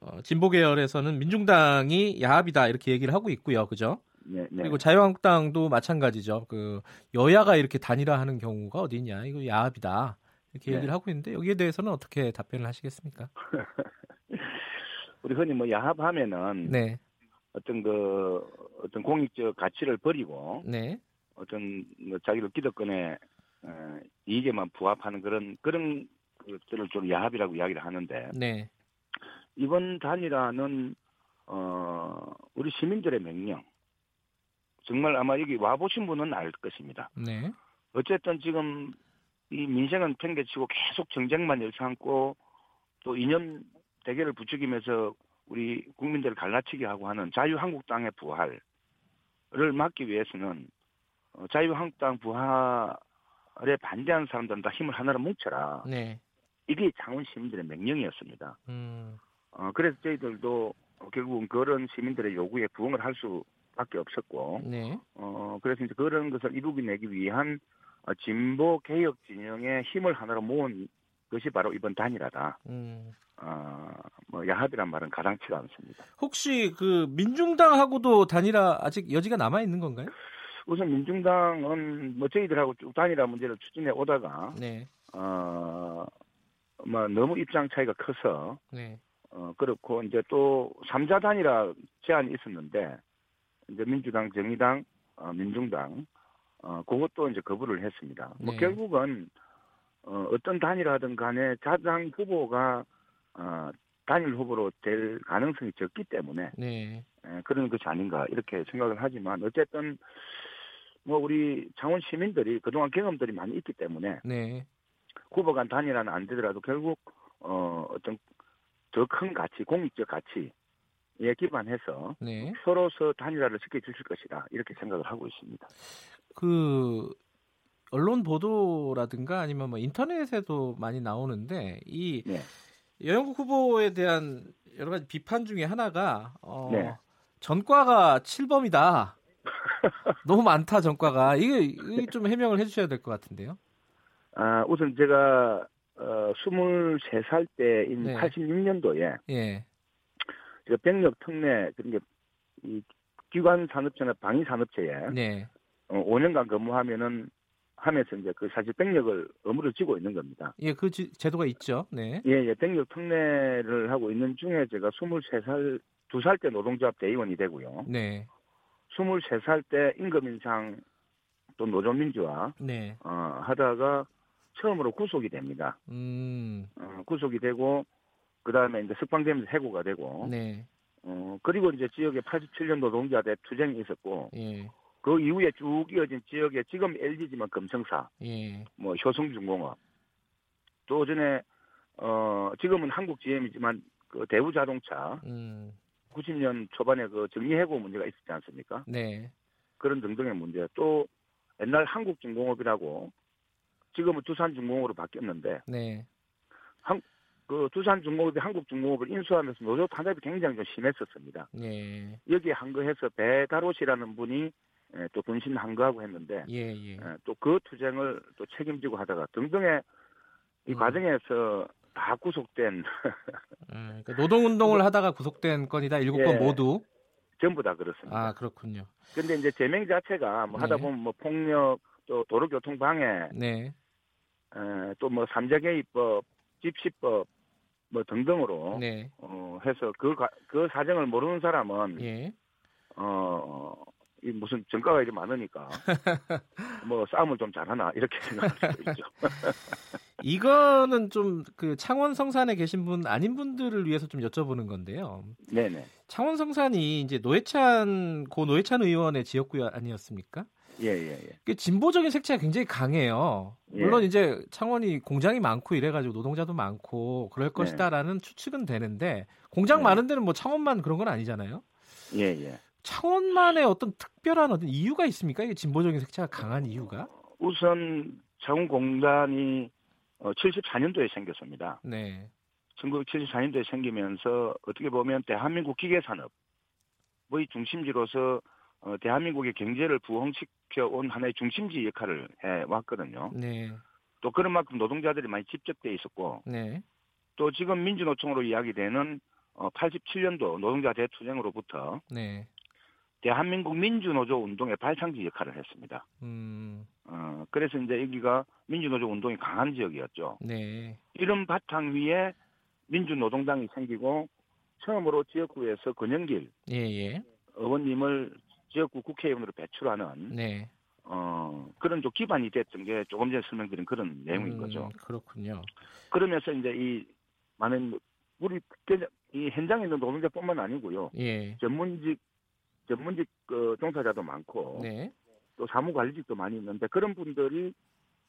어, 진보 계열에서는 민중당이 야합이다 이렇게 얘기를 하고 있고요, 그죠? 네, 네. 그리고 자유한국당도 마찬가지죠. 그 여야가 이렇게 단일화하는 경우가 어디 있냐? 이거 야합이다 이렇게 네. 얘기를 하고 있는데 여기에 대해서는 어떻게 답변을 하시겠습니까? 우리 흔히 뭐 야합하면은 네. 어떤 그 어떤 공익적 가치를 버리고 네. 어떤 뭐 자기를 기득권에 어, 이익에만 부합하는 그런 그런 것들을 좀 야합이라고 이야기를 하는데 네. 이번 단일화는 어 우리 시민들의 명령 정말 아마 여기 와 보신 분은 알 것입니다. 네. 어쨌든 지금 이 민생은 팽개치고 계속 정쟁만 일삼고 또 이념 대결을 부추기면서 우리 국민들을 갈라치게 하고 하는 자유한국당의 부활을 막기 위해서는 어, 자유한국당 부활에 반대하는 사람들은 다 힘을 하나로 뭉쳐라. 네. 이게 장원 시민들의 명령이었습니다. 음. 어, 그래서 저희들도 결국은 그런 시민들의 요구에 부응을 할 수밖에 없었고, 네. 어, 그래서 이제 그런 것을 이루어내기 위한 어, 진보 개혁 진영의 힘을 하나로 모은 것이 바로 이번 단일화다. 음. 어, 뭐 야합이란 말은 가당치가 않습니다. 혹시 그 민중당하고도 단일화 아직 여지가 남아 있는 건가요? 우선 민중당은 뭐 저희들하고 쭉 단일화 문제를 추진해 오다가 네. 어, 뭐 너무 입장 차이가 커서 네. 어, 그렇고 이제 또 3자 단일화 제안이 있었는데 이제 민주당, 정의당, 어, 민중당 어, 그것도 이제 거부를 했습니다. 뭐 네. 뭐 결국은 어, 어떤 단일화든 간에 자당 후보가 어, 단일 후보로 될 가능성이 적기 때문에 네. 에, 그런 것이 아닌가 이렇게 생각을 하지만 어쨌든 뭐 우리 창원 시민들이 그동안 경험들이 많이 있기 때문에 네. 후보 간 단일화는 안 되더라도 결국 어, 어떤 더 큰 가치, 공익적 가치에 기반해서 네. 서로서 단일화를 시켜주실 것이다 이렇게 생각을 하고 있습니다. 그 언론 보도라든가 아니면 뭐 인터넷에도 많이 나오는데 이 네. 여영국 후보에 대한 여러 가지 비판 중에 하나가 어, 네. 전과가 7범이다. 너무 많다 전과가 이게, 이게 좀 해명을 해주셔야 될 것 같은데요. 아 우선 제가 어, 23살 때인 네. 86년도에 예. 제가 병력 특례 그런 게이 기관 산업체나 방위 산업체에 네. 어, 5년간 근무하면은 하면서 이제 그 사실 병력을 의무를 지고 있는 겁니다. 예, 그 지, 제도가 있죠. 네. 예, 예, 병력 특례를 하고 있는 중에 제가 23살, 2살 때 노동조합 대의원이 되고요. 네. 23살 때 임금 인상 또 노조 민주화 네. 어, 하다가 처음으로 구속이 됩니다. 음. 어, 구속이 되고 그 다음에 이제 석방되면서 해고가 되고. 네. 어, 그리고 이제 지역에 87년 노동자대 투쟁이 있었고. 예. 그 이후에 쭉 이어진 지역에 지금 LG지만 금성사, 예. 뭐 효성중공업, 또 전에 어 지금은 한국 GM이지만 그 대우자동차 음. 90년 초반에 그 정리해고 문제가 있었지 않습니까? 네. 그런 등등의 문제. 또 옛날 한국중공업이라고 지금은 두산중공업으로 바뀌었는데 네. 한, 그 두산중공업이 한국중공업을 인수하면서 노조 탄압이 굉장히 좀 심했었습니다. 네. 여기에 한거해서 배다로시라는 분이 예, 또 분신 한거하고 했는데 예, 예. 예 또그 투쟁을 또 책임지고 하다가 등등의 이 음. 과정에서 다 구속된 음, 그러니까 노동운동을 하다가 구속된 건이다 일곱 건 예. 모두 전부 다 그렇습니다. 아 그렇군요. 근데 이제 제명 자체가 뭐 하다 네. 보면 뭐 폭력 또 도로교통 방해 네. 또뭐 삼자개입법, 집시법 뭐 등등으로 네. 어, 해서 그, 그 사정을 모르는 사람은 예. 어, 이 무슨 정가가 이렇게 많으니까 뭐 싸움을 좀 잘하나 이렇게 생각할 수도 있죠. 이거는 좀 그 창원 성산에 계신 분 아닌 분들을 위해서 좀 여쭤보는 건데요. 네네. 창원 성산이 이제 노회찬 고 노회찬 의원의 지역구 아니었습니까? 예예예. 예, 예. 진보적인 색채가 굉장히 강해요. 예. 물론 이제 창원이 공장이 많고 이래가지고 노동자도 많고 그럴 네. 것이다라는 추측은 되는데 공장 네. 많은 데는 뭐 창원만 그런 건 아니잖아요. 예예. 예. 창원만의 어떤 특별한 어떤 이유가 있습니까? 이게 진보적인 색채가 강한 이유가? 우선 창원공단이 74년도에 어, 생겼습니다. 네. 1974년도에 생기면서 어떻게 보면 대한민국 기계 산업의 중심지로서 어, 대한민국의 경제를 부흥시켜 온 하나의 중심지 역할을 해 왔거든요. 네. 또 그런 만큼 노동자들이 많이 집적돼 있었고, 네. 또 지금 민주노총으로 이야기되는 어, 87년도 노동자 대투쟁으로부터 네. 대한민국 민주노조 운동의 발상지 역할을 했습니다. 음. 어, 그래서 이제 여기가 민주노조 운동이 강한 지역이었죠. 네. 이런 바탕 위에 민주노동당이 생기고 처음으로 지역구에서 권영길 예, 예. 의원님을 지역구 국회의원으로 배출하는 네. 어, 그런 좀 기반이 됐던 게 조금 전에 설명드린 그런 내용인 음, 거죠. 그렇군요. 그러면서 이제 이 많은 우리 이 현장에 있는 노동자뿐만 아니고요. 예. 전문직 전문직 그 종사자도 많고 네. 또 사무관리직도 많이 있는데 그런 분들이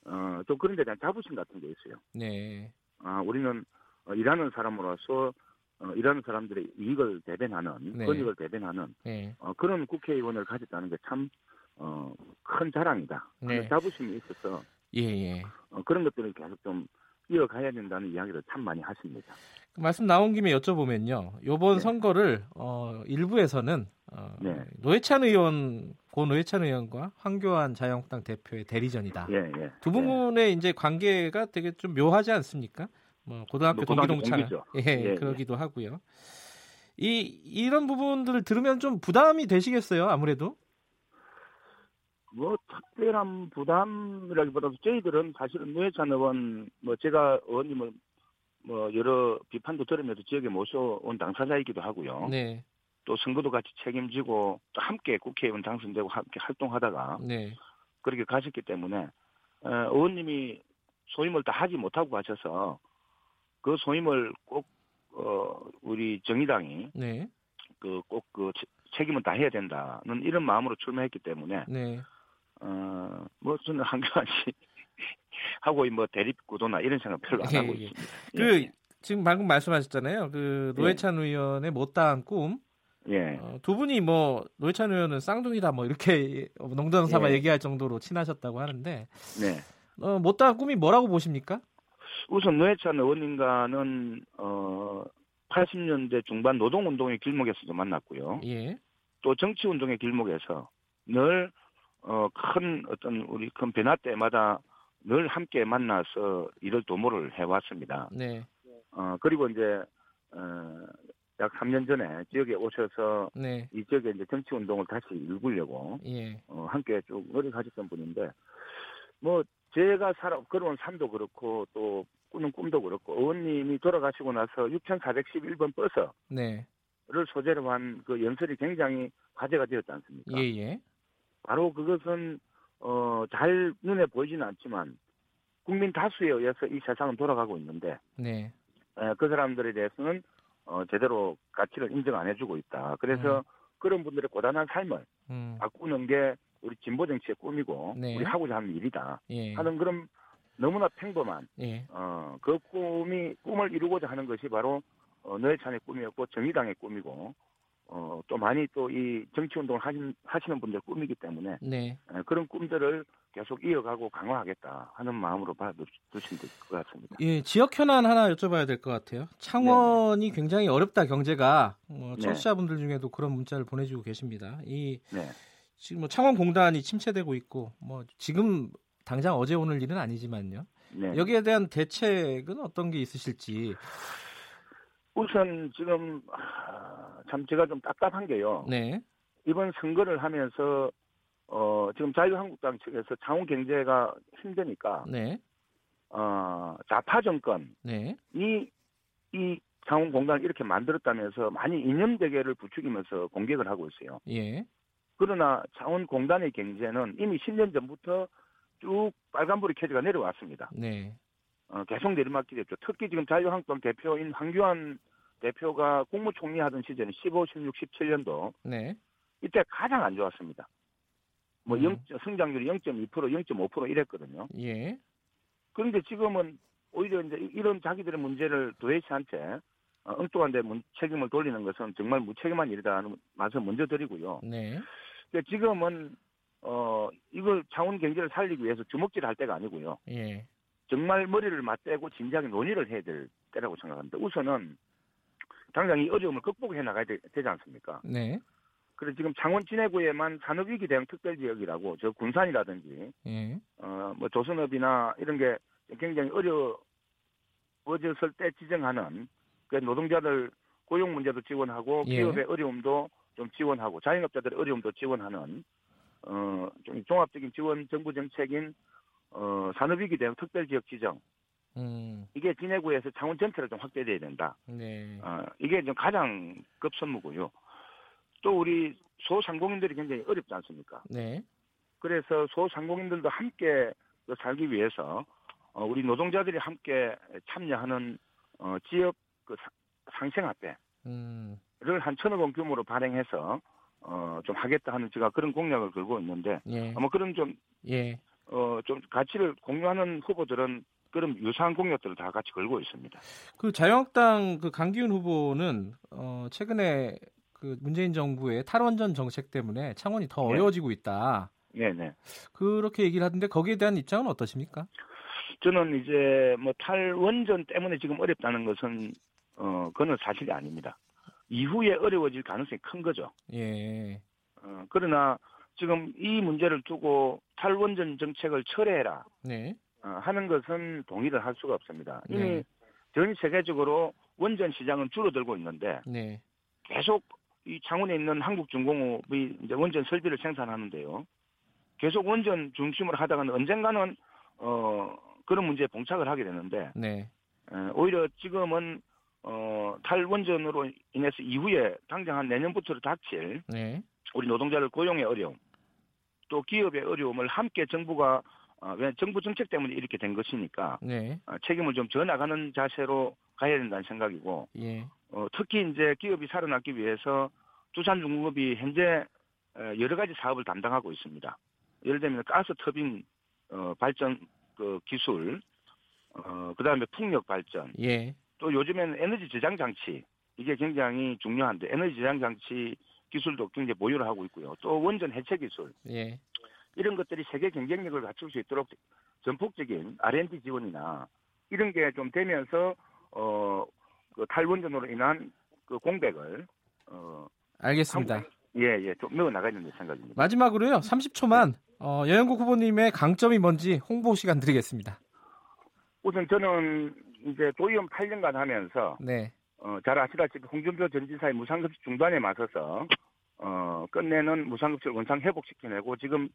어, 또 그런 데 대한 자부심 같은 게 있어요. 네. 아, 우리는 어, 일하는 사람으로서 어, 일하는 사람들의 이익을 대변하는 네. 권익을 대변하는 네. 어, 그런 국회의원을 가졌다는 게참 어, 큰 자랑이다. 네. 자부심이 있어서 예, 예. 어, 그런 것들을 계속 좀 이어가야 된다는 이야기를 참 많이 하십니다. 그 말씀 나온 김에 여쭤보면요. 이번 네. 선거를 어, 일부에서는 어, 네. 노회찬 의원 고 노회찬 의원과 황교안 자유한국당 대표의 대리전이다. 예, 예. 두 분의 예. 이제 관계가 되게 좀 묘하지 않습니까? 뭐 고등학교 뭐 동기동창 예, 예, 그러기도 하고요. 이 이런 부분들을 들으면 좀 부담이 되시겠어요, 아무래도? 뭐 특별한 부담이라기보다도 저희들은 사실은 노회찬 의원 뭐 제가 의원님을 뭐 여러 비판도 들으면서 지역에 모셔온 당사자이기도 하고요. 네. 또 선거도 같이 책임지고 또 함께 국회의원 당선되고 함께 활동하다가 네. 그렇게 가셨기 때문에 어, 의원님이 소임을 다 하지 못하고 가셔서 그 소임을 꼭 어, 우리 정의당이 네. 그꼭그 그 책임을 다 해야 된다는 이런 마음으로 출마했기 때문에 네. 어뭐 저는 씨 하고 뭐 대립 구도나 이런 생각 별로 안 예, 하고 예. 있습니다. 그 예. 지금 방금 말씀하셨잖아요. 그 노회찬 예. 의원의 못다한 꿈. 예. 어, 두 분이 뭐 노회찬 의원은 쌍둥이다 뭐 이렇게 농담 삼아 예. 얘기할 정도로 친하셨다고 하는데. 네. 어, 못다한 꿈이 뭐라고 보십니까? 우선 노회찬 의원님과는 어 80년대 중반 노동운동의 길목에서도 만났고요. 예. 또 정치운동의 길목에서 늘 어, 큰 어떤 우리 큰 변화 때마다 늘 함께 만나서 일을 도모를 해왔습니다. 네. 어, 그리고 이제, 어, 약 3년 전에 지역에 오셔서 네. 이 지역에 이제 정치 운동을 다시 일구려고 예. 어, 함께 쭉 노력하셨던 분인데 뭐 제가 살아 걸어온 산도 그렇고 또 꾸는 꿈도 그렇고 의원님이 돌아가시고 나서 6,411번 버스를 네. 소재로 한 그 연설이 굉장히 화제가 되었지 않습니까? 예, 예. 바로 그것은 어, 잘 눈에 보이지는 않지만 국민 다수에 의해서 이 세상은 돌아가고 있는데 네. 에, 그 사람들에 대해서는 어, 제대로 가치를 인정 안 해주고 있다. 그래서 음. 그런 분들의 고단한 삶을 음. 바꾸는 게 우리 진보 정치의 꿈이고 네. 우리 하고자 하는 일이다 예. 하는 그런 너무나 평범한 예. 어, 그 꿈이 꿈을 이루고자 하는 것이 바로 어, 노회찬의 꿈이었고 정의당의 꿈이고 어, 또 많이 또 이 정치 운동을 하신, 하시는 분들 꿈이기 때문에 네. 에, 그런 꿈들을 계속 이어가고 강화하겠다 하는 마음으로 봐두시면 될 것 같습니다. 예, 지역 현안 하나 여쭤봐야 될 것 같아요. 창원이 네. 굉장히 어렵다 경제가 어, 청취자분들 중에도 그런 문자를 보내주고 계십니다. 이 네. 지금 뭐 창원 공단이 침체되고 있고 뭐 지금 당장 어제 오늘 일은 아니지만요. 네. 여기에 대한 대책은 어떤 게 있으실지. 우선 지금 참 제가 좀 답답한 게요. 네. 이번 선거를 하면서 어 지금 자유한국당 측에서 창원 경제가 힘드니까 네. 어 좌파 정권이 네. 이 창원 공단을 이렇게 만들었다면서 많이 이념 대결을 부추기면서 공격을 하고 있어요. 예. 그러나 창원 공단의 경제는 이미 10년 전부터 쭉 빨간불이 켜져가 내려왔습니다. 네. 어, 계속 내리막길이었죠. 특히 지금 자유한국당 대표인 황교안 대표가 국무총리 하던 시절은 15, 16, 17년도 네. 이때 가장 안 좋았습니다. 뭐 음. 0, 성장률이 0.2%, 0.5% 이랬거든요. 예. 그런데 지금은 오히려 이제 이런 자기들의 문제를 도대체한테 어, 엉뚱한 데 책임을 돌리는 것은 정말 무책임한 일이다 하는 말씀 먼저 드리고요. 네. 그러니까 지금은 어 이걸 창원 경제를 살리기 위해서 주먹질 할 때가 아니고요. 예. 정말 머리를 맞대고 진지하게 논의를 해야 될 때라고 생각합니다. 우선은 당장 이 어려움을 극복해 나가야 되, 지 않습니까? 네. 그래서 지금 창원 진해구에만 산업위기 대응 특별지역이라고 저 군산이라든지 예. 어뭐 조선업이나 이런 게 굉장히 어려워졌을 때 지정하는 그 노동자들 고용 문제도 지원하고 예. 기업의 어려움도 좀 지원하고 자영업자들의 어려움도 지원하는 어좀 종합적인 지원 정부 정책인 어 산업위기 대응 특별지역 지정 음. 이게 진해구에서 창원 전체를 좀 확대돼야 된다. 네. 어, 이게 좀 가장 급선무고요. 또 우리 소상공인들이 굉장히 어렵지 않습니까? 네. 그래서 소상공인들도 함께 살기 위해서 어, 우리 노동자들이 함께 참여하는 어, 지역 그 상생화폐를 음. 한 천억 원 규모로 발행해서 어, 좀 하겠다 하는 제가 그런 공약을 걸고 있는데 예. 아마 그런 좀 예. 어, 좀 가치를 공유하는 후보들은 그런 유사한 공약들을 다 같이 걸고 있습니다. 그 자유한국당 그 강기훈 후보는 어, 최근에 그 문재인 정부의 탈원전 정책 때문에 창원이 더 네. 어려워지고 있다. 네, 네. 그렇게 얘기를 하던데 거기에 대한 입장은 어떠십니까? 저는 이제 뭐 탈원전 때문에 지금 어렵다는 것은 어 그는 사실이 아닙니다. 이후에 어려워질 가능성이 큰 거죠. 예. 어, 그러나 지금 이 문제를 두고 탈원전 정책을 철회해라. 네. 어, 하는 것은 동의를 할 수가 없습니다. 이미 네. 전 세계적으로 원전 시장은 줄어들고 있는데 네. 계속 이 창원에 있는 한국중공업이 이제 원전 설비를 생산하는데요. 계속 원전 중심으로 하다가는 언젠가는 어 그런 문제에 봉착을 하게 되는데 네. 에, 오히려 지금은 어 탈원전으로 인해서 이후에 당장 한 내년부터 닥칠 네. 우리 노동자를 고용의 어려움 또 기업의 어려움을 함께 정부가 어, 왜 정부 정책 때문에 이렇게 된 것이니까 네. 어, 책임을 좀 져 나가는 자세로 가야 된다는 생각이고 예. 어, 특히 이제 기업이 살아남기 위해서 두산중공업이 현재 어, 여러 가지 사업을 담당하고 있습니다. 예를 들면 가스 터빈 어, 발전 그 기술, 어, 그 다음에 풍력 발전, 예. 또 요즘에는 에너지 저장 장치 이게 굉장히 중요한데 에너지 저장 장치 기술도 굉장히 보유를 하고 있고요. 또 원전 해체 기술 예. 이런 것들이 세계 경쟁력을 갖출 수 있도록 전폭적인 R&D 지원이나 이런 게 좀 되면서 어, 그 탈원전으로 인한 그 공백을 어 알겠습니다. 예, 예, 좀 메워 나가야 된다 생각입니다. 마지막으로요, 30초만 어, 여영국 후보님의 강점이 뭔지 홍보 시간 드리겠습니다. 우선 저는 이제 도의원 8년간 하면서 네. 어, 잘 아시다시피 홍준표 전 지사의 무상급식 중단에 맞서서 어, 끝내는 무상급식을 원상 회복시켜내고 지금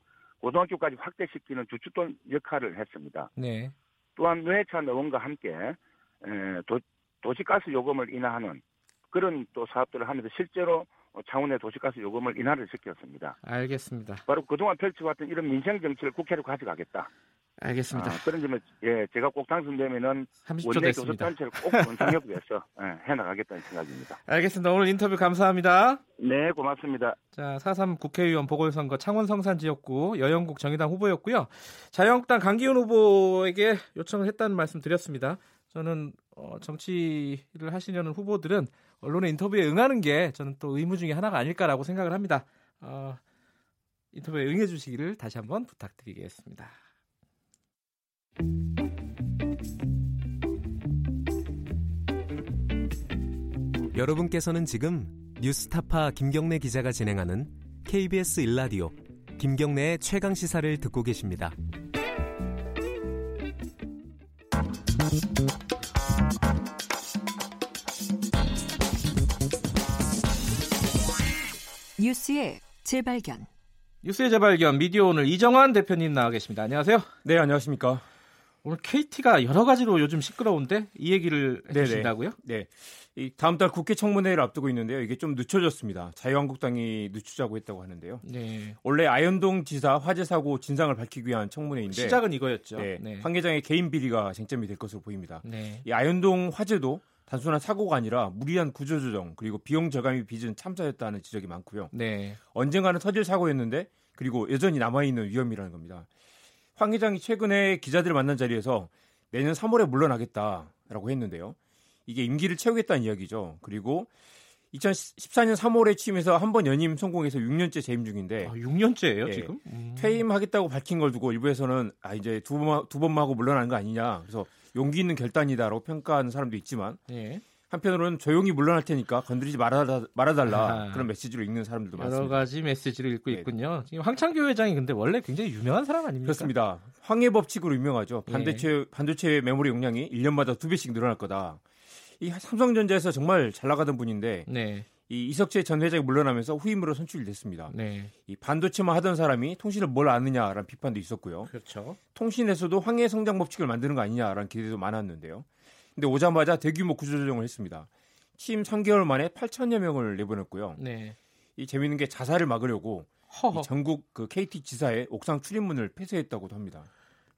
고등학교까지 확대시키는 주축돈 역할을 했습니다. 네. 또한 노회찬 의원과 함께 에, 도, 도시가스 요금을 인하하는 그런 또 사업들을 하면서 실제로 창원의 도시가스 요금을 인하를 시켰습니다. 알겠습니다. 바로 그동안 펼쳐왔던 이런 민생 정치를 국회로 가져가겠다. 알겠습니다. 아, 그런 점을 예 제가 꼭 당선되면은 원내 교섭단체를 꼭 원상협 위해서 예, 해나가겠다는 생각입니다. 알겠습니다. 오늘 인터뷰 감사합니다. 네 고맙습니다. 자 4.3 국회의원 보궐선거 창원 성산 지역구 여영국 정의당 후보였고요. 자유한국당 강기훈 후보에게 요청을 했다는 말씀 드렸습니다. 저는 어, 정치를 하시려는 후보들은 언론의 인터뷰에 응하는 게 저는 또 의무 중에 하나가 아닐까라고 생각을 합니다. 어, 인터뷰에 응해 주시기를 다시 한번 부탁드리겠습니다. 여러분께서는 지금 뉴스타파 김경래 기자가 진행하는 KBS 일라디오 김경래의 최강 시사를 듣고 계십니다. 뉴스의 재발견. 뉴스의 재발견 미디어 오늘 이정환 대표님 나와 계십니다. 안녕하세요. 네, 안녕하십니까. 오늘 KT가 여러 가지로 요즘 시끄러운데 이 얘기를 해주신다고요? 네. 이 다음 달 국회 청문회를 앞두고 있는데요. 이게 좀 늦춰졌습니다. 자유한국당이 늦추자고 했다고 하는데요. 네. 원래 아현동 지사 화재 사고 진상을 밝히기 위한 청문회인데 시작은 이거였죠. 네. 네. 황 회장의 개인 비리가 쟁점이 될 것으로 보입니다. 네. 이 아현동 화재도 단순한 사고가 아니라 무리한 구조조정 그리고 비용 절감이 빚은 참사였다는 지적이 많고요. 네. 언젠가는 터질 사고였는데 그리고 여전히 남아있는 위험이라는 겁니다. 황 회장이 최근에 기자들을 만난 자리에서 내년 3월에 물러나겠다라고 했는데요. 이게 임기를 채우겠다는 이야기죠. 그리고 2014년 3월에 취임해서 한 번 연임 성공해서 6년째 재임 중인데. 아, 6년째예요, 예, 지금? 음. 퇴임하겠다고 밝힌 걸 두고 일부에서는 아 이제 두 번 두 번만 하고 물러나는 거 아니냐. 그래서 용기 있는 결단이다라고 평가하는 사람도 있지만 예. 한편으로는 조용히 물러날 테니까 건드리지 말아, 말아달라 아, 그런 메시지로 읽는 사람들도 여러 많습니다. 여러 가지 메시지를 읽고 네. 있군요. 지금 황창규 회장이 근데 원래 굉장히 유명한 사람 아닙니까? 그렇습니다. 황해 법칙으로 유명하죠. 반도체 예. 반도체 메모리 용량이 1년마다 두 배씩 늘어날 거다. 이 삼성전자에서 정말 잘 나가던 분인데 네. 이 이석재 전 회장이 물러나면서 후임으로 선출이 됐습니다. 네. 이 반도체만 하던 사람이 통신을 뭘 아느냐라는 비판도 있었고요. 그렇죠. 통신에서도 황해 성장 법칙을 만드는 거 아니냐라는 기대도 많았는데요. 근데 오자마자 대규모 구조조정을 했습니다. 취임 3개월 만에 8천여 명을 내보냈고요. 네. 이 재미있는 게 자살을 막으려고 전국 그 KT 지사의 옥상 출입문을 폐쇄했다고도 합니다.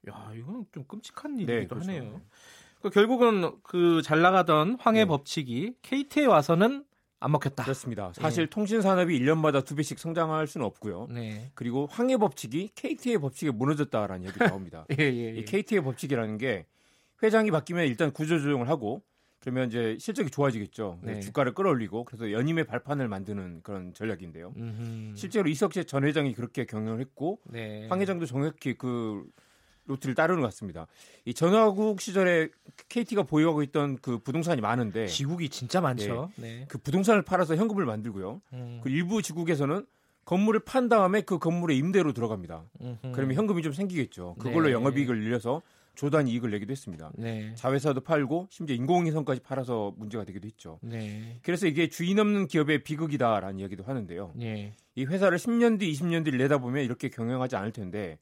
야, 이건 좀 끔찍한 네, 일이기도 네, 그렇죠. 하네요. 그 결국은 그 잘 나가던 황해 네. 법칙이 KT에 와서는 안 먹혔다. 그렇습니다. 사실 네. 통신 산업이 1년마다 두 배씩 성장할 수는 없고요. 네. 그리고 황해 법칙이 KT의 법칙에 무너졌다라는 얘기가 나옵니다. 예, 예, 예. 이 KT의 법칙이라는 게 회장이 바뀌면 일단 구조조정을 하고 그러면 이제 실적이 좋아지겠죠. 네. 주가를 끌어올리고 그래서 연임의 발판을 만드는 그런 전략인데요. 음흠. 실제로 이석재 전 회장이 그렇게 경영을 했고 네. 황 회장도 정확히 그 루트를 따르는 것 같습니다. 이 전화국 시절에 KT가 보유하고 있던 그 부동산이 많은데 지국이 진짜 많죠. 네. 네. 그 부동산을 팔아서 현금을 만들고요. 음. 그 일부 지국에서는 건물을 판 다음에 그 건물에 임대로 들어갑니다. 음흠. 그러면 현금이 좀 생기겠죠. 그걸로 네. 영업이익을 늘려서 조단 이익을 내기도 했습니다. 네. 자회사도 팔고 심지어 인공위성까지 팔아서 문제가 되기도 했죠. 네. 그래서 이게 주인 없는 기업의 비극이다라는 이야기도 하는데요. 네. 이 회사를 10년 뒤, 20년 뒤를 내다보면 이렇게 경영하지 않을 텐데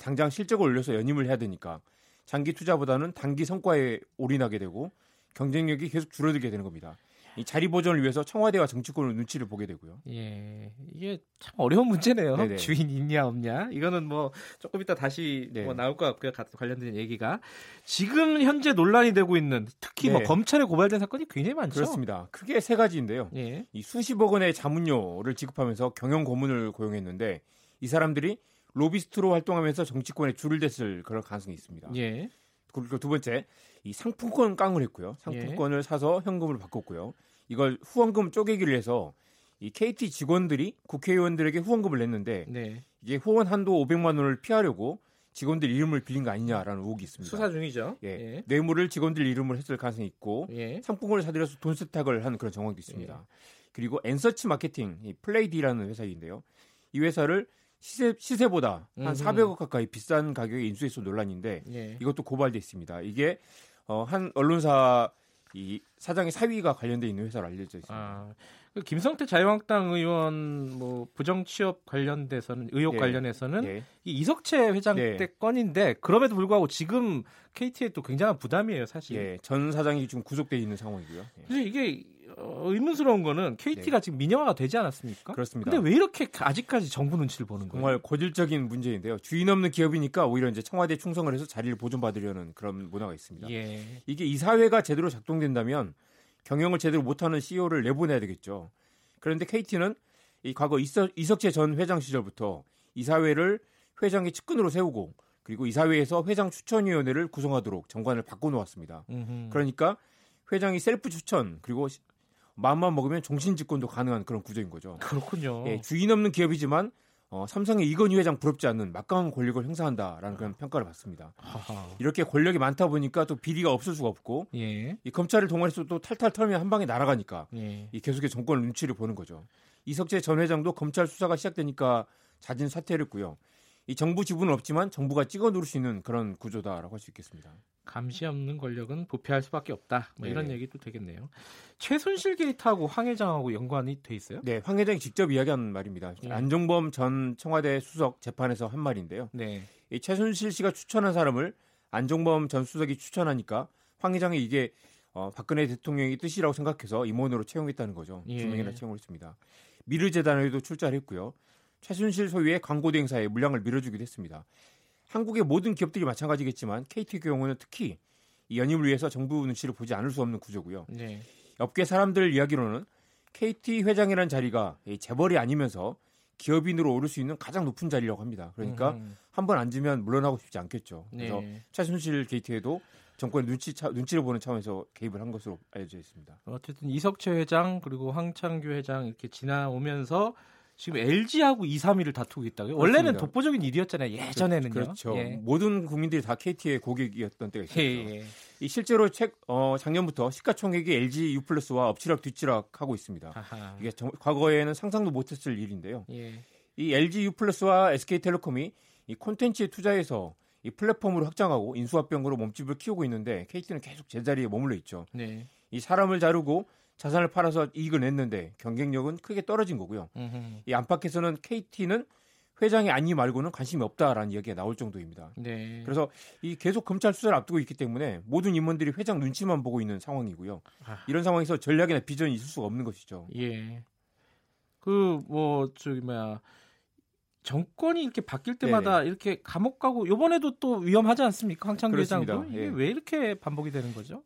당장 실적을 올려서 연임을 해야 되니까 장기 투자보다는 단기 성과에 올인하게 되고 경쟁력이 계속 줄어들게 되는 겁니다. 이 자리 보존을 위해서 청와대와 정치권을 눈치를 보게 되고요. 예, 이게 참 어려운 문제네요. 네네. 주인 있냐 없냐 이거는 뭐 조금 이따 다시 네. 뭐 나올 것 같고요. 관련된 얘기가 지금 현재 논란이 되고 있는 특히 뭐 네. 뭐 검찰에 고발된 사건이 굉장히 많죠. 그렇습니다. 크게 세 가지인데요. 예. 이 수십억 원의 자문료를 지급하면서 경영 고문을 고용했는데 이 사람들이 로비스트로 활동하면서 정치권에 줄을 댔을 그런 가능성이 있습니다. 예. 그리고 두 번째, 이 상품권 깡을 했고요. 상품권을 예. 사서 현금으로 바꿨고요. 이걸 후원금 쪼개기를 해서 이 KT 직원들이 국회의원들에게 후원금을 냈는데 네. 이게 후원 한도 500만 원을 피하려고 직원들 이름을 빌린 거 아니냐라는 의혹이 있습니다. 수사 중이죠. 예. 예. 뇌물을 직원들 이름을 했을 가능성이 있고 예. 상품권을 사들여서 돈 세탁을 한 그런 정황도 있습니다. 예. 그리고 엔서치 마케팅, 이 플레이디라는 회사인데요. 이 회사를 시세 시세보다 한 음. 400억 가까이 비싼 가격에 인수해서 논란인데 예. 이것도 고발돼 있습니다. 이게 어, 한 언론사 이 사장의 사위가 관련돼 있는 회사로 알려져 있습니다. 아, 그 김성태 자유한국당 의원 뭐 부정 취업 관련돼서는 의혹 예. 관련해서는 예. 이 이석채 회장 예. 때 건인데 그럼에도 불구하고 지금 KT에 또 굉장한 부담이에요, 사실. 예, 전 사장이 지금 구속돼 있는 상황이고요. 예. 근데 이게 어, 의문스러운 거는 KT가 네. 지금 민영화가 되지 않았습니까? 그렇습니다. 근데 왜 이렇게 아직까지 정부 눈치를 보는 거예요? 정말 고질적인 문제인데요. 주인 없는 기업이니까 오히려 이제 청와대 충성을 해서 자리를 보존받으려는 그런 문화가 있습니다. 예. 이게 이사회가 제대로 작동된다면 경영을 제대로 못하는 CEO를 내보내야 되겠죠. 그런데 KT는 이 과거 이석, 이석재 전 회장 시절부터 이사회를 회장의 측근으로 세우고 그리고 이사회에서 회장 추천위원회를 구성하도록 정관을 바꿔놓았습니다. 음흠. 그러니까 회장이 셀프 추천 그리고 마음만 먹으면 종신 집권도 가능한 그런 구조인 거죠. 그렇군요. 예, 주인 없는 기업이지만 어, 삼성의 이건희 회장 부럽지 않는 막강한 권력을 행사한다라는 그런 평가를 받습니다. 하하. 이렇게 권력이 많다 보니까 또 비리가 없을 수가 없고 예. 이 검찰을 동원해서 또 탈탈 털면 한 방에 날아가니까 예. 이 계속해 정권 눈치를 보는 거죠. 이석재 전 회장도 검찰 수사가 시작되니까 자진 사퇴를 했고요. 이 정부 지분은 없지만 정부가 찍어 누를 수 있는 그런 구조다라고 할 수 있겠습니다. 감시 없는 권력은 부패할 수밖에 없다. 뭐 이런 네. 얘기도 되겠네요. 최순실 게이트하고 황 회장하고 연관이 돼 있어요? 네, 황 회장이 직접 이야기한 말입니다. 네. 안종범 전 청와대 수석 재판에서 한 말인데요. 네. 이 최순실 씨가 추천한 사람을 안종범 전 수석이 추천하니까 황 회장이 이게 어, 박근혜 대통령의 뜻이라고 생각해서 임원으로 채용했다는 거죠. 예. 두 명이나 채용을 했습니다. 미르재단에도 출자를 했고요. 최순실 소유의 광고 대행사에 물량을 밀어주기도 했습니다. 한국의 모든 기업들이 마찬가지겠지만 KT 경우는 특히 이 연임을 위해서 정부 눈치를 보지 않을 수 없는 구조고요. 네. 업계 사람들 이야기로는 KT 회장이라는 자리가 재벌이 아니면서 기업인으로 오를 수 있는 가장 높은 자리라고 합니다. 그러니까 한 번 앉으면 물러나고 싶지 않겠죠. 그래서 네. 최순실 게이트에도 정권 눈치 차, 눈치를 보는 차원에서 개입을 한 것으로 알려져 있습니다. 어쨌든 이석채 회장 그리고 황창규 회장 이렇게 지나오면서 지금 LG하고 2, 3위를 다투고 있다고요? 원래는 독보적인 일이었잖아요. 예전에는요. 그렇죠. 예. 모든 국민들이 다 KT의 고객이었던 때가 있었죠. 예, 예. 이 실제로 책 어, 작년부터 시가총액이 LG U 플러스와 엎치락 뒤치락 하고 있습니다. 아하. 이게 정, 과거에는 상상도 못했을 일인데요. 예. 이 LG U 플러스와 SK텔레콤이 이 콘텐츠에 투자해서 이 플랫폼으로 확장하고 인수합병으로 몸집을 키우고 있는데 KT는 계속 제자리에 머물러 있죠. 네. 이 사람을 자르고 자산을 팔아서 이익을 냈는데 경쟁력은 크게 떨어진 거고요. 음흠. 이 안팎에서는 KT는 회장의 아니 말고는 관심이 없다라는 이야기가 나올 정도입니다. 네. 그래서 이 계속 검찰 수사를 앞두고 있기 때문에 모든 임원들이 회장 눈치만 보고 있는 상황이고요. 아. 이런 상황에서 전략이나 비전이 있을 수가 없는 것이죠. 예. 그 뭐 저기 뭐야 정권이 이렇게 바뀔 때마다 네 이렇게 감옥 가고 요번에도 또 위험하지 않습니까? 황창기 회장도 이게 예. 왜 이렇게 반복이 되는 거죠?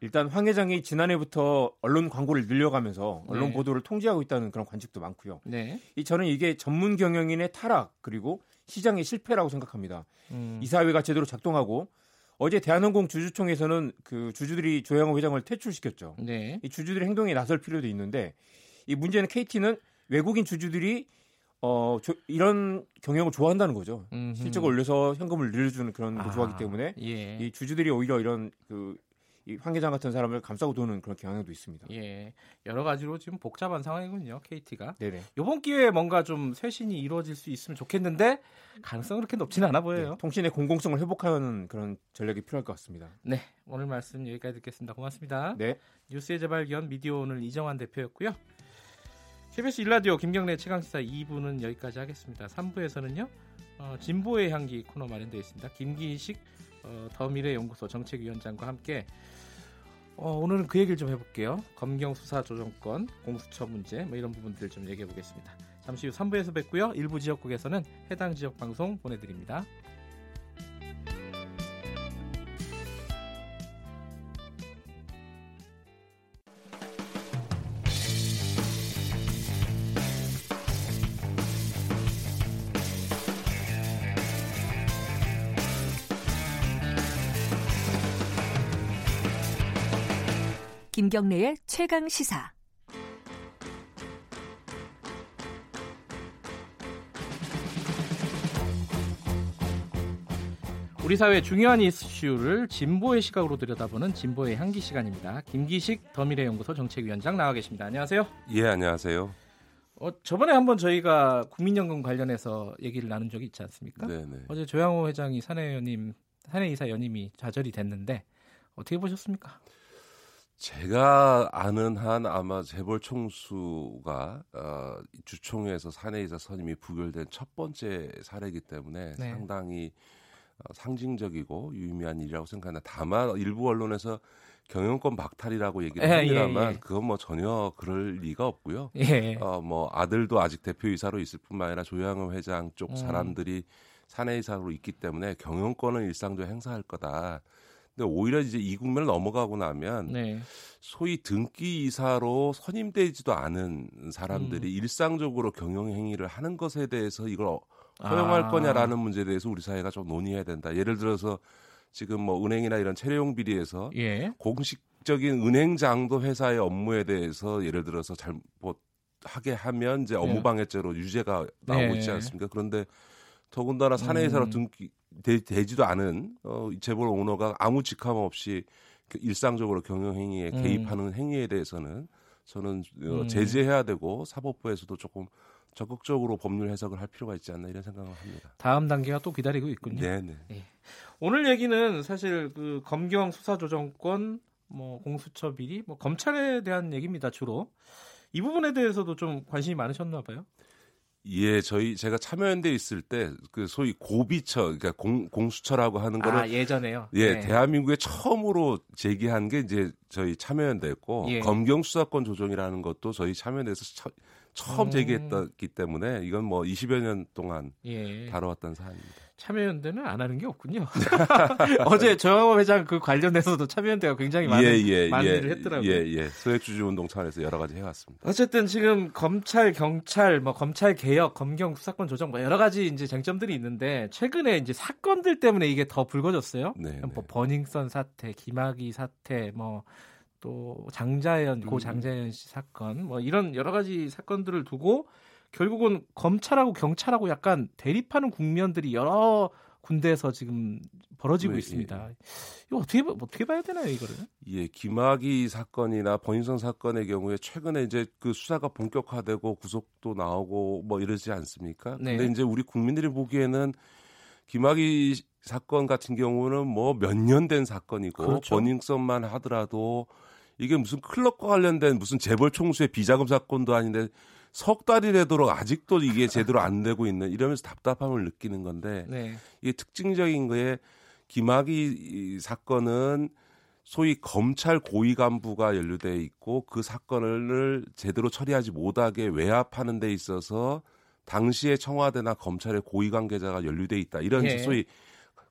일단 황 회장이 지난해부터 언론 광고를 늘려가면서 언론 네. 보도를 통제하고 있다는 그런 관측도 많고요. 네. 이 저는 이게 전문 경영인의 타락 그리고 시장의 실패라고 생각합니다. 음. 이사회가 제대로 작동하고 어제 대한항공 주주총회에서는 그 주주들이 조양호 회장을 퇴출시켰죠. 네. 이 주주들의 행동에 나설 필요도 있는데 이 문제는 KT는 외국인 주주들이 어, 저, 이런 경영을 좋아한다는 거죠. 음흠. 실적을 올려서 현금을 늘려주는 그런 걸 아, 좋아하기 때문에 예. 이 주주들이 오히려 이런 그 이황 계장 같은 사람을 감싸고 도는 그런 경향도 있습니다. 예, 여러 가지로 지금 복잡한 상황이군요. KT가. 네네. 이번 기회에 뭔가 좀 쇄신이 이루어질 수 있으면 좋겠는데 가능성은 그렇게 높지는 않아 보여요. 네, 통신의 공공성을 회복하는 그런 전략이 필요할 것 같습니다. 네, 오늘 말씀 여기까지 듣겠습니다. 고맙습니다. 네. 뉴스의 재발견 미디어 오늘 이정환 대표였고요. KBS 일라디오 김경래 최강시사 2부는 여기까지 하겠습니다. 3부에서는요. 어, 진보의 향기 코너 마련되어 있습니다. 김기식 어, 더미래연구소 정책위원장과 함께 어, 오늘은 그 얘기를 좀 해볼게요. 검경 수사 조정권, 공수처 문제 뭐 이런 부분들 좀 얘기해 보겠습니다. 잠시 후 3부에서 뵙고요. 일부 지역국에서는 해당 지역 방송 보내드립니다. 김경래의 최강 시사. 우리 사회 중요한 이슈를 진보의 시각으로 들여다보는 진보의 향기 시간입니다. 김기식 더미래연구소 정책위원장 나와 계십니다. 안녕하세요. 예, 안녕하세요. 어, 저번에 한번 저희가 국민연금 관련해서 얘기를 나눈 적이 있지 않습니까? 네네. 어제 조양호 회장이 사내 연임, 사내 이사 연임이 좌절이 됐는데 어떻게 보셨습니까? 제가 아는 한 아마 재벌 총수가 어, 주총에서 사내이사 선임이 부결된 첫 번째 사례이기 때문에 네. 상당히 어, 상징적이고 유의미한 일이라고 생각한다. 다만 일부 언론에서 경영권 박탈이라고 얘기를 예, 합니다만 예, 예. 그건 뭐 전혀 그럴 리가 없고요. 예. 어, 뭐 아들도 아직 대표이사로 있을 뿐만 아니라 조양호 회장 쪽 음. 사람들이 사내이사로 있기 때문에 경영권은 일상적으로 행사할 거다. 근데 오히려 이제 이 국면을 넘어가고 나면 네. 소위 등기 이사로 선임되지도 않은 사람들이 음. 일상적으로 경영 행위를 하는 것에 대해서 이걸 허용할 아. 거냐라는 문제에 대해서 우리 사회가 좀 논의해야 된다. 예를 들어서 지금 뭐 은행이나 이런 채용 비리에서 예. 공식적인 은행장도 회사의 업무에 대해서 예를 들어서 잘못 하게 하면 이제 업무방해죄로 예. 유죄가 나오고 네. 있지 않습니까? 그런데 더군다나 사내회사로 음. 등기 되, 지도 않은 어, 재벌 오너가 아무 직함 없이 그 일상적으로 경영 행위에 음. 개입하는 행위에 대해서는 저는 어, 음. 제재해야 되고 사법부에서도 조금 적극적으로 법률 해석을 할 필요가 있지 않나 이런 생각을 합니다. 다음 단계가 또 기다리고 있군요. 네네. 네. 오늘 얘기는 사실 그 검경 수사조정권, 뭐 공수처 비리, 뭐 검찰에 대한 얘기입니다 주로. 이 부분에 대해서도 좀 관심이 많으셨나 봐요. 예, 저희 제가 참여연대 있을 때 그 소위 고비처, 그러니까 공, 공수처라고 하는 거를 아, 예전에요. 예, 네. 대한민국에 처음으로 제기한 게 이제 저희 참여연대였고 예. 검경 수사권 조정이라는 것도 저희 참여연대에서 처, 처음 음. 제기했기 때문에 이건 뭐 20여 년 동안 예. 다뤄왔던 사안입니다. 참여연대는 안 하는 게 없군요. 어제 조영호 회장 그 관련해서도 참여연대가 굉장히 많은, 예, 예, 많은 예, 일을 했더라고요. 예, 예. 소액주주 운동 차원에서 여러 가지 해왔습니다. 어쨌든 지금 검찰, 경찰, 뭐 검찰 개혁, 검경 수사권 조정, 뭐 여러 가지 이제 쟁점들이 있는데 최근에 이제 사건들 때문에 이게 더 불거졌어요. 네, 뭐 네. 버닝썬 사태, 김학의 사태, 뭐 또 장자연 고 음. 장자연 씨 사건 뭐 이런 여러 가지 사건들을 두고 결국은 검찰하고 경찰하고 약간 대립하는 국면들이 여러 군데에서 지금 벌어지고 네, 있습니다. 예. 이거 어떻게 어떻게 봐야 되나요, 이거를? 예, 김학의 사건이나 버닝썬 사건의 경우에 최근에 이제 그 수사가 본격화되고 구속도 나오고 뭐 이러지 않습니까? 네. 근데 이제 우리 국민들이 보기에는 김학의 사건 같은 경우는 뭐 몇 년 된 사건이고 그렇죠. 버닝썬만 하더라도 이게 무슨 클럽과 관련된 무슨 재벌 총수의 비자금 사건도 아닌데 석 달이 되도록 아직도 이게 제대로 안 되고 있는 이러면서 답답함을 느끼는 건데 네. 이게 특징적인 거에 김학의 사건은 소위 검찰 고위 간부가 연루돼 있고 그 사건을 제대로 처리하지 못하게 외압하는 데 있어서 당시에 청와대나 검찰의 고위 관계자가 연루돼 있다 이런 예. 소위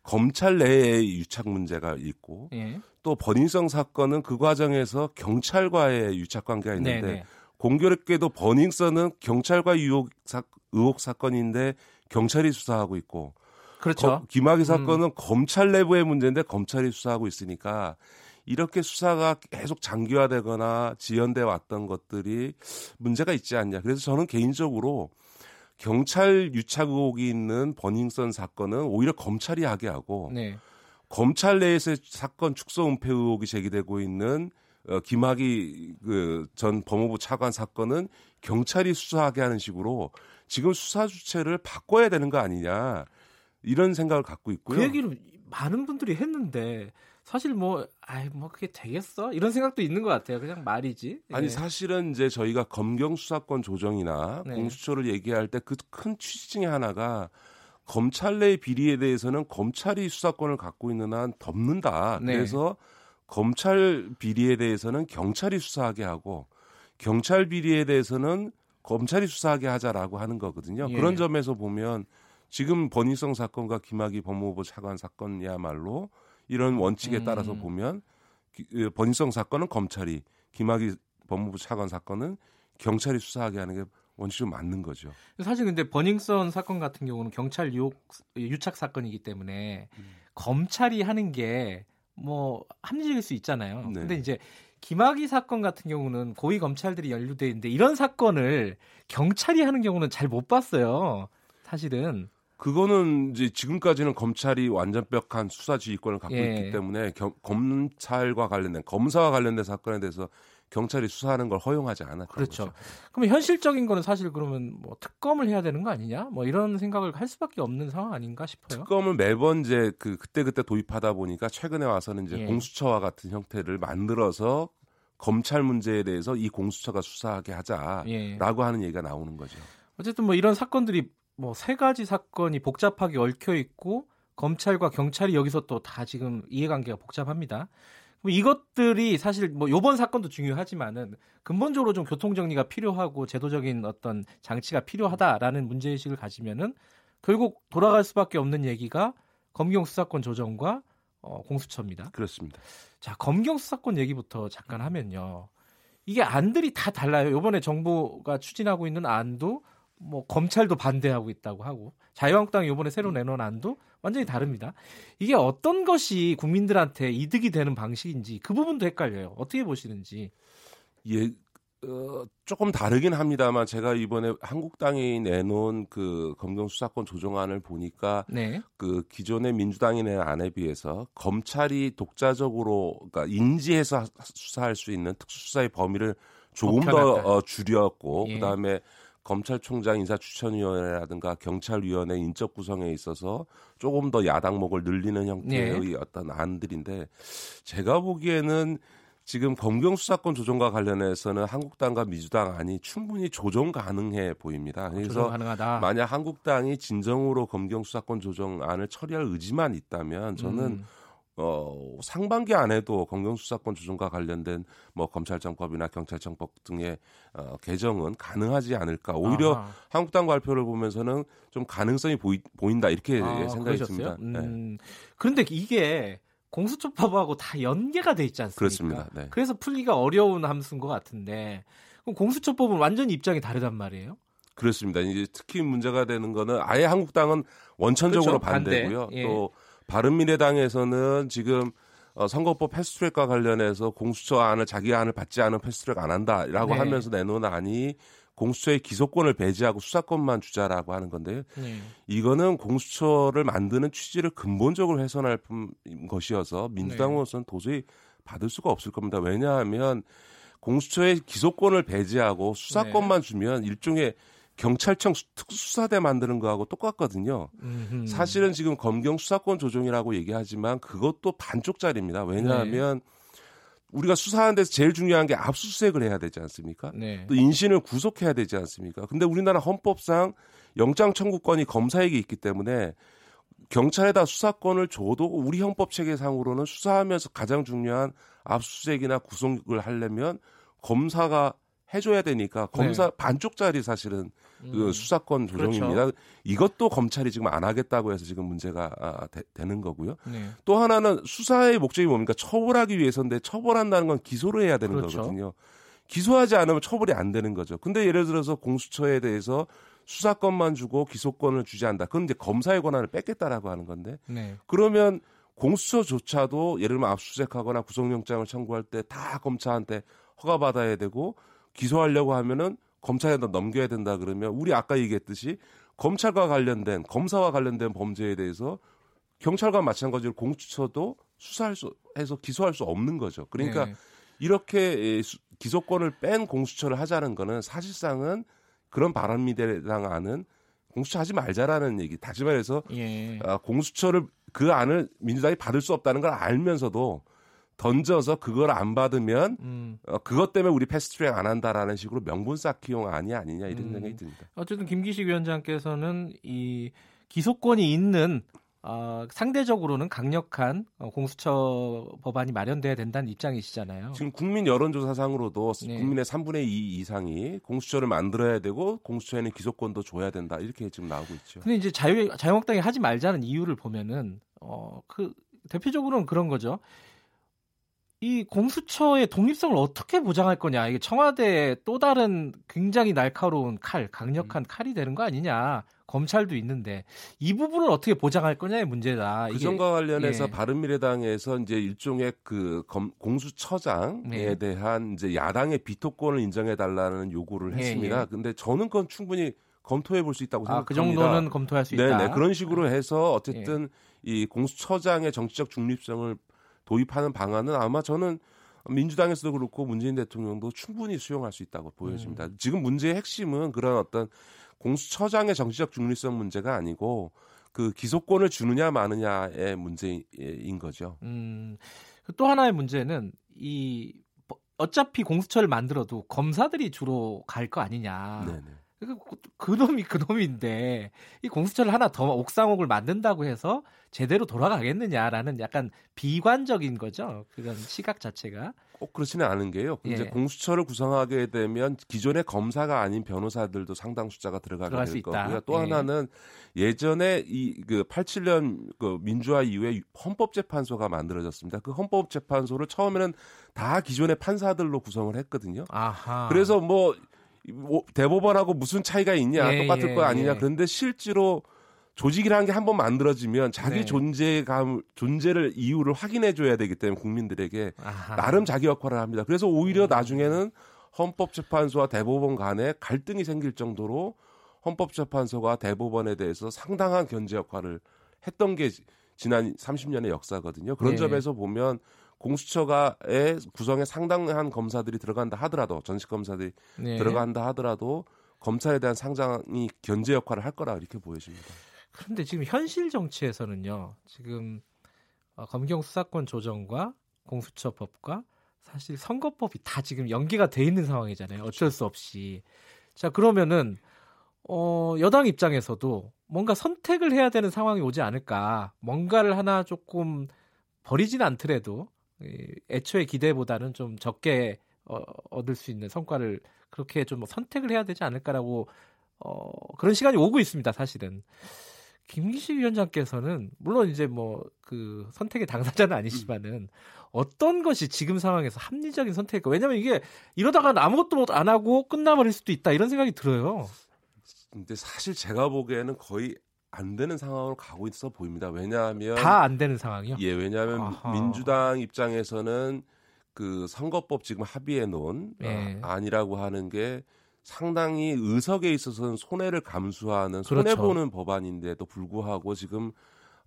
검찰 내의 유착 문제가 있고 예. 또 버닝썬 사건은 그 과정에서 경찰과의 유착 관계가 있는데 네네. 네. 공교롭게도 버닝썬은 경찰과 유혹 사, 의혹 사건인데 경찰이 수사하고 있고 그렇죠. 거, 김학의 음. 사건은 음. 검찰 내부의 문제인데 검찰이 수사하고 있으니까 이렇게 수사가 계속 장기화되거나 지연돼 왔던 것들이 문제가 있지 않냐. 그래서 저는 개인적으로 경찰 유착 의혹이 있는 버닝썬 사건은 오히려 검찰이 하게 하고 네. 검찰 내에서 사건 축소 은폐 의혹이 제기되고 있는 어, 김학의 그전 법무부 차관 사건은 경찰이 수사하게 하는 식으로 지금 수사 주체를 바꿔야 되는 거 아니냐 이런 생각을 갖고 있고요. 그 얘기를 많은 분들이 했는데 사실 뭐, 아이, 뭐, 그게 되겠어? 이런 생각도 있는 것 같아요. 그냥 말이지. 아니, 예. 사실은 이제 저희가 검경 수사권 조정이나 네. 공수처를 얘기할 때 그 큰 취지 중에 하나가 검찰 내 비리에 대해서는 검찰이 수사권을 갖고 있는 한 덮는다. 네. 그래서 검찰 비리에 대해서는 경찰이 수사하게 하고 경찰 비리에 대해서는 검찰이 수사하게 하자라고 하는 거거든요. 예. 그런 점에서 보면 지금 버닝성 사건과 김학의 법무부 차관 사건이야말로 이런 원칙에 따라서 음. 보면 번성 사건은 검찰이 김학의 법무부 차관 사건은 경찰이 수사하게 하는 게 원칙적으로 맞는 거죠. 사실 근데 버닝썬 사건 같은 경우는 경찰 유혹 유착 사건이기 때문에 음. 검찰이 하는 게 뭐 합리적일 수 있잖아요. 네. 근데 이제 김학의 사건 같은 경우는 고위 검찰들이 연루돼 있는데 이런 사건을 경찰이 하는 경우는 잘 못 봤어요. 사실은. 그거는 이제 지금까지는 검찰이 완전벽한 수사 지휘권을 갖고 예. 있기 때문에 겨, 검찰과 관련된 검사와 관련된 사건에 대해서 경찰이 수사하는 걸 허용하지 않았죠. 그렇죠. 그러면 현실적인 거는 사실 그러면 뭐 특검을 해야 되는 거 아니냐? 뭐 이런 생각을 할 수밖에 없는 상황 아닌가 싶어요. 특검을 매번 이제 그 그때 그때 도입하다 보니까 최근에 와서는 이제 예. 공수처와 같은 형태를 만들어서 검찰 문제에 대해서 이 공수처가 수사하게 하자라고 예. 하는 얘기가 나오는 거죠. 어쨌든 뭐 이런 사건들이 뭐 세 가지 사건이 복잡하게 얽혀 있고 검찰과 경찰이 여기서 또 다 지금 이해관계가 복잡합니다. 이것들이 사실 뭐 요번 사건도 중요하지만은 근본적으로 좀 교통 정리가 필요하고 제도적인 어떤 장치가 필요하다라는 문제 의식을 가지면은 결국 돌아갈 수밖에 없는 얘기가 검경 수사권 조정과 어, 공수처입니다. 그렇습니다. 자, 검경 수사권 얘기부터 잠깐 하면요. 이게 안들이 다 달라요. 요번에 정부가 추진하고 있는 안도 뭐 검찰도 반대하고 있다고 하고 자유한국당이 이번에 새로 내놓은 안도 완전히 다릅니다. 이게 어떤 것이 국민들한테 이득이 되는 방식인지 그 부분도 헷갈려요. 어떻게 보시는지. 예, 어, 조금 다르긴 합니다만 제가 이번에 한국당이 내놓은 그 검경 수사권 조정안을 보니까 네. 그 기존의 민주당이 낸 안에 비해서 검찰이 독자적으로 그러니까 인지해서 수사할 수 있는 특수수사의 범위를 조금 더 어, 줄였고 예. 그다음에 검찰총장 인사추천위원회라든가 경찰위원회 인적 구성에 있어서 조금 더 야당목을 늘리는 형태의 네. 어떤 안들인데 제가 보기에는 지금 검경 수사권 조정과 관련해서는 한국당과 민주당 안이 충분히 조정 가능해 보입니다. 그래서 만약 한국당이 진정으로 검경 수사권 조정안을 처리할 의지만 있다면 저는 음. 어, 상반기 안에도 검경수사권 조정과 관련된 뭐 검찰청법이나 경찰청법 등의 어, 개정은 가능하지 않을까. 오히려 아하. 한국당 발표를 보면서는 좀 가능성이 보이, 보인다 이렇게 아, 생각이 듭니다. 음, 네. 그런데 이게 공수처법하고 다 연계가 돼 있지 않습니까? 그렇습니다. 네. 그래서 풀기가 어려운 함수인 것 같은데 그럼 공수처법은 완전히 입장이 다르단 말이에요? 그렇습니다. 이제 특히 문제가 되는 거는 아예 한국당은 원천적으로 그렇죠. 반대고요. 반대. 예. 또 바른미래당에서는 지금 어, 선거법 패스트트랙과 관련해서 공수처 안을 자기 안을 받지 않은 패스트트랙 안 한다라고 네. 하면서 내놓은 안이 공수처의 기소권을 배제하고 수사권만 주자라고 하는 건데요. 네. 이거는 공수처를 만드는 취지를 근본적으로 훼손할 것이어서 민주당으로서는 네. 도저히 받을 수가 없을 겁니다. 왜냐하면 공수처의 기소권을 배제하고 수사권만 네. 주면 일종의 경찰청 특수수사대 만드는 거하고 똑같거든요. 음흠. 사실은 지금 검경 수사권 조정이라고 얘기하지만 그것도 반쪽짜리입니다. 왜냐하면 네. 우리가 수사하는 데서 제일 중요한 게 압수수색을 해야 되지 않습니까? 네. 또 인신을 구속해야 되지 않습니까? 근데 우리나라 헌법상 영장 청구권이 검사에게 있기 때문에 경찰에다 수사권을 줘도 우리 헌법 체계상으로는 수사하면서 가장 중요한 압수수색이나 구속을 하려면 검사가 해줘야 되니까 검사 네. 반쪽짜리 사실은 그 음. 수사권 조정입니다. 그렇죠. 이것도 검찰이 지금 안 하겠다고 해서 지금 문제가 아, 되, 는 거고요. 네. 또 하나는 수사의 목적이 뭡니까? 처벌하기 위해서인데 처벌한다는 건 기소를 해야 되는 그렇죠. 거거든요. 기소하지 않으면 처벌이 안 되는 거죠. 근데 예를 들어서 공수처에 대해서 수사권만 주고 기소권을 주지 않다. 그건 이제 검사의 권한을 뺏겠다라고 하는 건데. 네. 그러면 공수처조차도 예를 들면 압수수색하거나 구속영장을 청구할 때 다 검찰한테 허가받아야 되고 기소하려고 하면은 검찰에다 넘겨야 된다 그러면 우리 아까 얘기했듯이 검찰과 관련된 검사와 관련된 범죄에 대해서 경찰과 마찬가지로 공수처도 수사할 수 해서 기소할 수 없는 거죠. 그러니까 네. 이렇게 기소권을 뺀 공수처를 하자는 거는 사실상은 그런 바람미대당 안은 공수처 하지 말자라는 얘기. 다시 말해서 예. 아, 공수처를 그 안을 민주당이 받을 수 없다는 걸 알면서도 던져서 그걸 안 받으면 음. 어, 그것 때문에 우리 패스트트랙 안 한다라는 식으로 명분 쌓기용 아니 아니냐 이런 음. 생각이 듭니다. 어쨌든 김기식 위원장께서는 이 기소권이 있는 어, 상대적으로는 강력한 어, 공수처 법안이 마련돼야 된다는 입장이시잖아요. 지금 국민 여론조사상으로도 네. 국민의 3분의 2 이상이 공수처를 만들어야 되고 공수처에는 기소권도 줘야 된다 이렇게 지금 나오고 있죠. 근데 이제 자유 자유한국당이 하지 말자는 이유를 보면은 어그 대표적으로는 그런 거죠. 이 공수처의 독립성을 어떻게 보장할 거냐. 이게 청와대 또 다른 굉장히 날카로운 칼, 강력한 음. 칼이 되는 거 아니냐. 검찰도 있는데 이 부분을 어떻게 보장할 거냐의 문제다. 그 점과 관련해서 예. 바른미래당에서 이제 일종의 그 검, 공수처장에 네. 대한 이제 야당의 비토권을 인정해 달라는 요구를 예, 했습니다. 예, 예. 근데 저는 그건 충분히 검토해 볼 수 있다고 생각합니다. 아, 그 정도는 검토할 수 있다. 네, 그런 식으로 해서 어쨌든 예. 이 공수처장의 정치적 중립성을 도입하는 방안은 아마 저는 민주당에서도 그렇고 문재인 대통령도 충분히 수용할 수 있다고 보여집니다. 음. 지금 문제의 핵심은 그런 어떤 공수처장의 정치적 중립성 문제가 아니고 그 기소권을 주느냐 마느냐의 문제인 거죠. 음, 또 하나의 문제는 이 어차피 공수처를 만들어도 검사들이 주로 갈 거 아니냐. 네네. 그, 그 놈이 그 놈인데 이 공수처를 하나 더 옥상옥을 만든다고 해서 제대로 돌아가겠느냐라는 약간 비관적인 거죠. 그런 시각 자체가. 꼭 그렇지는 않은 게요. 예. 이제 공수처를 구성하게 되면 기존의 검사가 아닌 변호사들도 상당 숫자가 들어가게 될 거고요. 또 예. 하나는 예전에 이 그 87년 그 민주화 이후에 헌법재판소가 만들어졌습니다. 그 헌법재판소를 처음에는 다 기존의 판사들로 구성을 했거든요. 아하. 그래서 뭐, 뭐 대법원하고 무슨 차이가 있냐 예, 똑같을 예, 거 아니냐 예. 그런데 실제로 조직이라는 게 한 번 만들어지면 자기 네. 존재감 존재를 이유를 확인해 줘야 되기 때문에 국민들에게 아하. 나름 자기 역할을 합니다. 그래서 오히려 음. 나중에는 헌법재판소와 대법원 간에 갈등이 생길 정도로 헌법재판소가 대법원에 대해서 상당한 견제 역할을 했던 게 지난 30년의 역사거든요. 그런 네. 점에서 보면 공수처가의 구성에 상당한 검사들이 들어간다 하더라도 전식 검사들이 네. 들어간다 하더라도 검찰에 대한 상당히 견제 역할을 할 거라 이렇게 보여집니다. 그런데 지금 현실 정치에서는요. 지금 어, 검경 수사권 조정과 공수처법과 사실 선거법이 다 지금 연계가 돼 있는 상황이잖아요. 어쩔 수 없이. 자, 그러면은 어, 여당 입장에서도 뭔가 선택을 해야 되는 상황이 오지 않을까. 뭔가를 하나 조금 버리진 않더라도 애초에 기대보다는 좀 적게 어, 얻을 수 있는 성과를 그렇게 좀 선택을 해야 되지 않을까라고 어, 그런 시간이 오고 있습니다. 사실은. 김기식 위원장께서는 물론 이제 뭐 그 선택의 당사자는 아니시지만은 어떤 것이 지금 상황에서 합리적인 선택일까? 왜냐면 이게 이러다가 아무것도 안 하고 끝나버릴 수도 있다 이런 생각이 들어요. 근데 사실 제가 보기에는 거의 안 되는 상황으로 가고 있어 보입니다. 왜냐하면 다 안 되는 상황이요? 예, 왜냐하면 아하. 민주당 입장에서는 그 선거법 지금 합의해 놓은 예. 어, 안이라고 하는 게 상당히 의석에 있어서는 손해를 감수하는 손해 그렇죠. 보는 법안인데도 불구하고 지금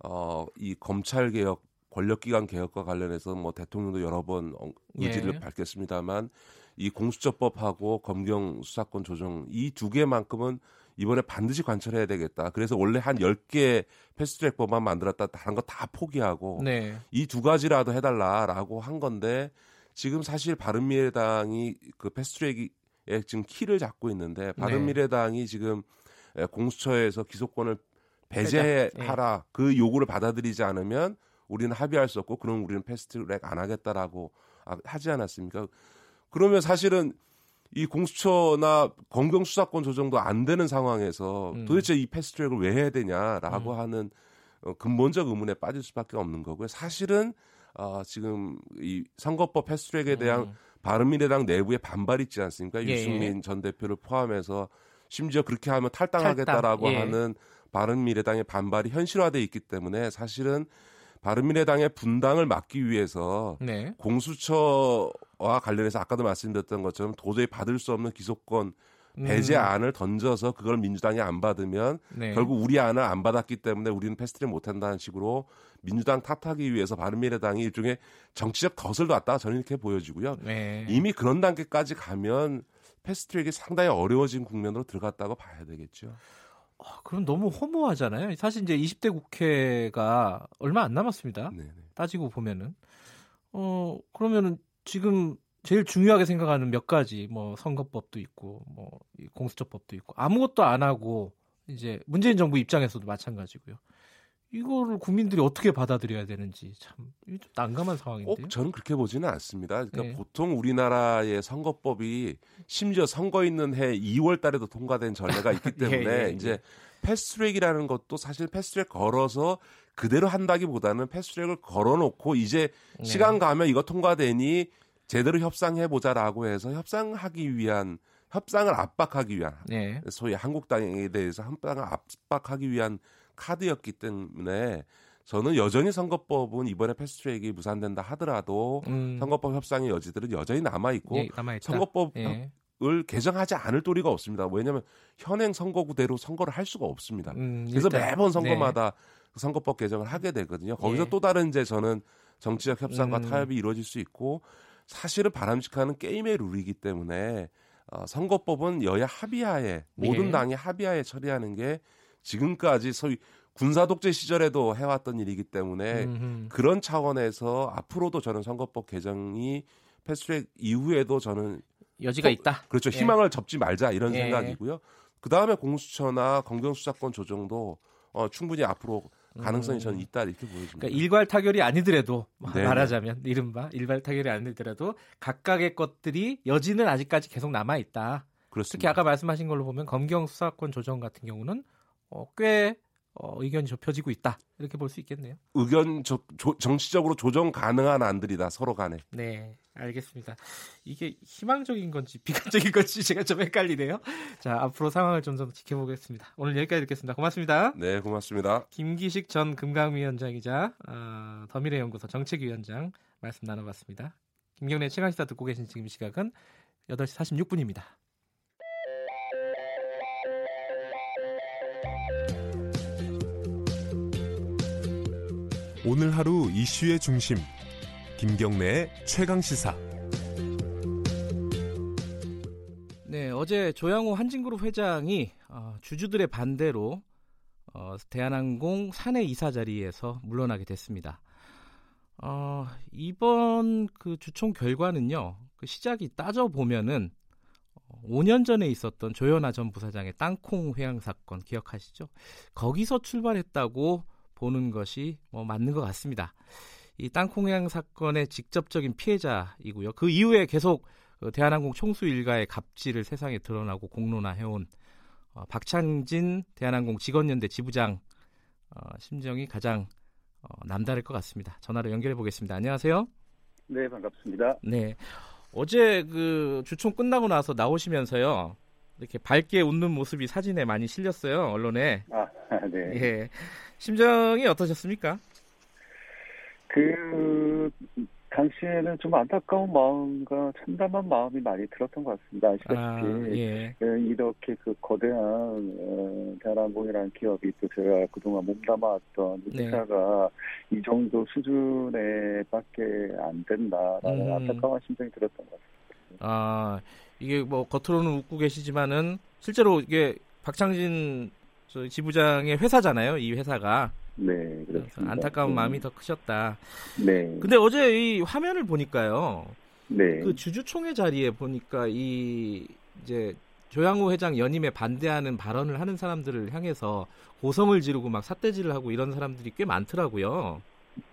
어, 이 검찰 개혁 권력기관 개혁과 관련해서 뭐 대통령도 여러 번 의지를 예. 밝혔습니다만 이 공수처법하고 검경 수사권 조정 이 두 개만큼은 이번에 반드시 관철해야 되겠다. 그래서 원래 한 10개 패스트트랙 법안 만들었다 다른 거 다 포기하고 네. 이두 가지라도 해달라라고 한 건데 지금 사실 바른미래당이 그 패스트트랙이 예, 지금 키를 잡고 있는데 네. 바른미래당이 네. 지금 예, 공수처에서 기소권을 배제하라 네. 그 요구를 받아들이지 않으면 우리는 합의할 수 없고 그럼 우리는 패스트트랙 안 하겠다라고 아, 하지 않았습니까? 그러면 사실은 이 공수처나 검경 수사권 조정도 안 되는 상황에서 음. 도대체 이 패스트트랙을 왜 해야 되냐라고 음. 하는 어, 근본적 의문에 빠질 수밖에 없는 거고요. 사실은 어, 지금 이 선거법 패스트트랙에 대한 음. 바른미래당 내부에 반발이 있지 않습니까? 예. 유승민 전 대표를 포함해서 심지어 그렇게 하면 탈당하겠다라고 탈당. 예. 하는 바른미래당의 반발이 현실화돼 있기 때문에 사실은 바른미래당의 분당을 막기 위해서 네. 공수처와 관련해서 아까도 말씀드렸던 것처럼 도저히 받을 수 없는 기소권 배제안을 음. 던져서 그걸 민주당이 안 받으면 네. 결국 우리 안을 안 받았기 때문에 우리는 패스트를 못한다는 식으로 민주당 탓하기 위해서 바른미래당이 일종의 정치적 덫을 놨다 저는 이렇게 보여지고요. 네. 이미 그런 단계까지 가면 패스트트랙이 상당히 어려워진 국면으로 들어갔다고 봐야 되겠죠. 아, 그럼 너무 허무하잖아요. 사실 이제 20대 국회가 얼마 안 남았습니다. 네네. 따지고 보면은 어 그러면은 지금 제일 중요하게 생각하는 몇 가지 뭐 선거법도 있고 뭐 공수처법도 있고 아무것도 안 하고 이제 문재인 정부 입장에서도 마찬가지고요. 이거를 국민들이 어떻게 받아들여야 되는지 참 난감한 상황인데요. 꼭 저는 그렇게 보지는 않습니다. 그러니까 네. 보통 우리나라의 선거법이 심지어 선거 있는 해 2월 달에도 통과된 전례가 있기 때문에 예, 예, 예. 이제 패스트트랙이라는 것도 사실 패스트트랙 걸어서 그대로 한다기보다는 패스트트랙을 걸어놓고 이제 네. 시간 가면 이거 통과되니 제대로 협상해 보자라고 해서 협상하기 위한 협상을 압박하기 위한 네. 소위 한국당에 대해서 협상을 압박하기 위한 카드였기 때문에 저는 여전히 선거법은 이번에 패스트트랙이 무산된다 하더라도 음. 선거법 협상의 여지들은 여전히 남아 있고 예, 선거법 예. 을 개정하지 않을 도리가 없습니다. 왜냐하면 현행 선거구대로 선거를 할 수가 없습니다. 음, 그래서 매번 선거마다 네. 선거법 개정을 하게 되거든요. 거기서 예. 또 다른 이제 저는 정치적 협상과 음. 타협이 이루어질 수 있고 사실은 바람직한 게임의 룰이기 때문에 어, 선거법은 여야 합의하에 모든 예. 당이 합의하에 처리하는 게 지금까지 소위 군사 독재 시절에도 해왔던 일이기 때문에 음흠. 그런 차원에서 앞으로도 저는 선거법 개정이 패스트트랙 이후에도 저는 여지가 어, 있다. 그렇죠. 예. 희망을 접지 말자 이런 예. 생각이고요. 그 다음에 공수처나 검경수사권 조정도 어, 충분히 앞으로 가능성이 저는 음. 있다 이렇게 보여집니다. 그러니까 일괄 타결이 아니더라도 네 말하자면 이른바 일괄 타결이 아니더라도 각각의 것들이 여지는 아직까지 계속 남아 있다. 그렇습니다. 특히 아까 말씀하신 걸로 보면 검경 수사권 조정 같은 경우는 어, 꽤 어, 의견이 좁혀지고 있다 이렇게 볼 수 있겠네요. 의견 조, 조, 정치적으로 조정 가능한 안들이다 서로 간에. 네, 알겠습니다. 이게 희망적인 건지 비관적인 건지 제가 좀 헷갈리네요. 자, 앞으로 상황을 좀 더 지켜보겠습니다. 오늘 여기까지 듣겠습니다. 고맙습니다. 네, 고맙습니다. 김기식 전 금강위원장이자 어, 더미래연구소 정책위원장 말씀 나눠봤습니다. 김경래 최강시사 듣고 계신 지금 시각은 8시 46분입니다. 오늘 하루 이슈의 중심 김경래의 최강 시사. 네, 어제 조양호 한진그룹 회장이 어, 주주들의 반대로 어, 대한항공 사내 이사 자리에서 물러나게 됐습니다. 어, 이번 그 주총 결과는요, 그 시작이 따져 보면은 5년 전에 있었던 조현아 전 부사장의 땅콩 회항 사건 기억하시죠? 거기서 출발했다고 보는 것이 뭐 맞는 것 같습니다. 이 땅콩양 사건의 직접적인 피해자이고요. 그 이후에 계속 그 대한항공 총수 일가의 갑질을 세상에 드러나고 공론화해온 어, 박창진 대한항공 직원연대 지부장 어, 심정이 가장 어, 남다를 것 같습니다. 전화로 연결해 보겠습니다. 안녕하세요. 네, 반갑습니다. 네. 어제 그 주총 끝나고 나서 나오시면서요. 이렇게 밝게 웃는 모습이 사진에 많이 실렸어요. 언론에. 아, 네. 예. 심정이 어떠셨습니까? 그 당시에는 좀 안타까운 마음과 참담한 마음이 많이 들었던 것 같습니다. 아시다시피 아, 예. 그 이렇게 그 거대한 어, 대한항공이라는 기업이 또 제가 그동안 몸담아왔던 네. 회사가 이 정도 수준에밖에 안 된다라는 음. 안타까운 심정이 들었던 것 같습니다. 아 이게 뭐 겉으로는 웃고 계시지만은 실제로 이게 박창진 지부장의 회사잖아요. 이 회사가. 네, 그렇습니다. 안타까운 네. 마음이 더 크셨다. 네. 근데 어제 이 화면을 보니까요. 네. 그 주주총회 자리에 보니까 이 이제 조양호 회장 연임에 반대하는 발언을 하는 사람들을 향해서 고성을 지르고 막 삿대질을 하고 이런 사람들이 꽤 많더라고요.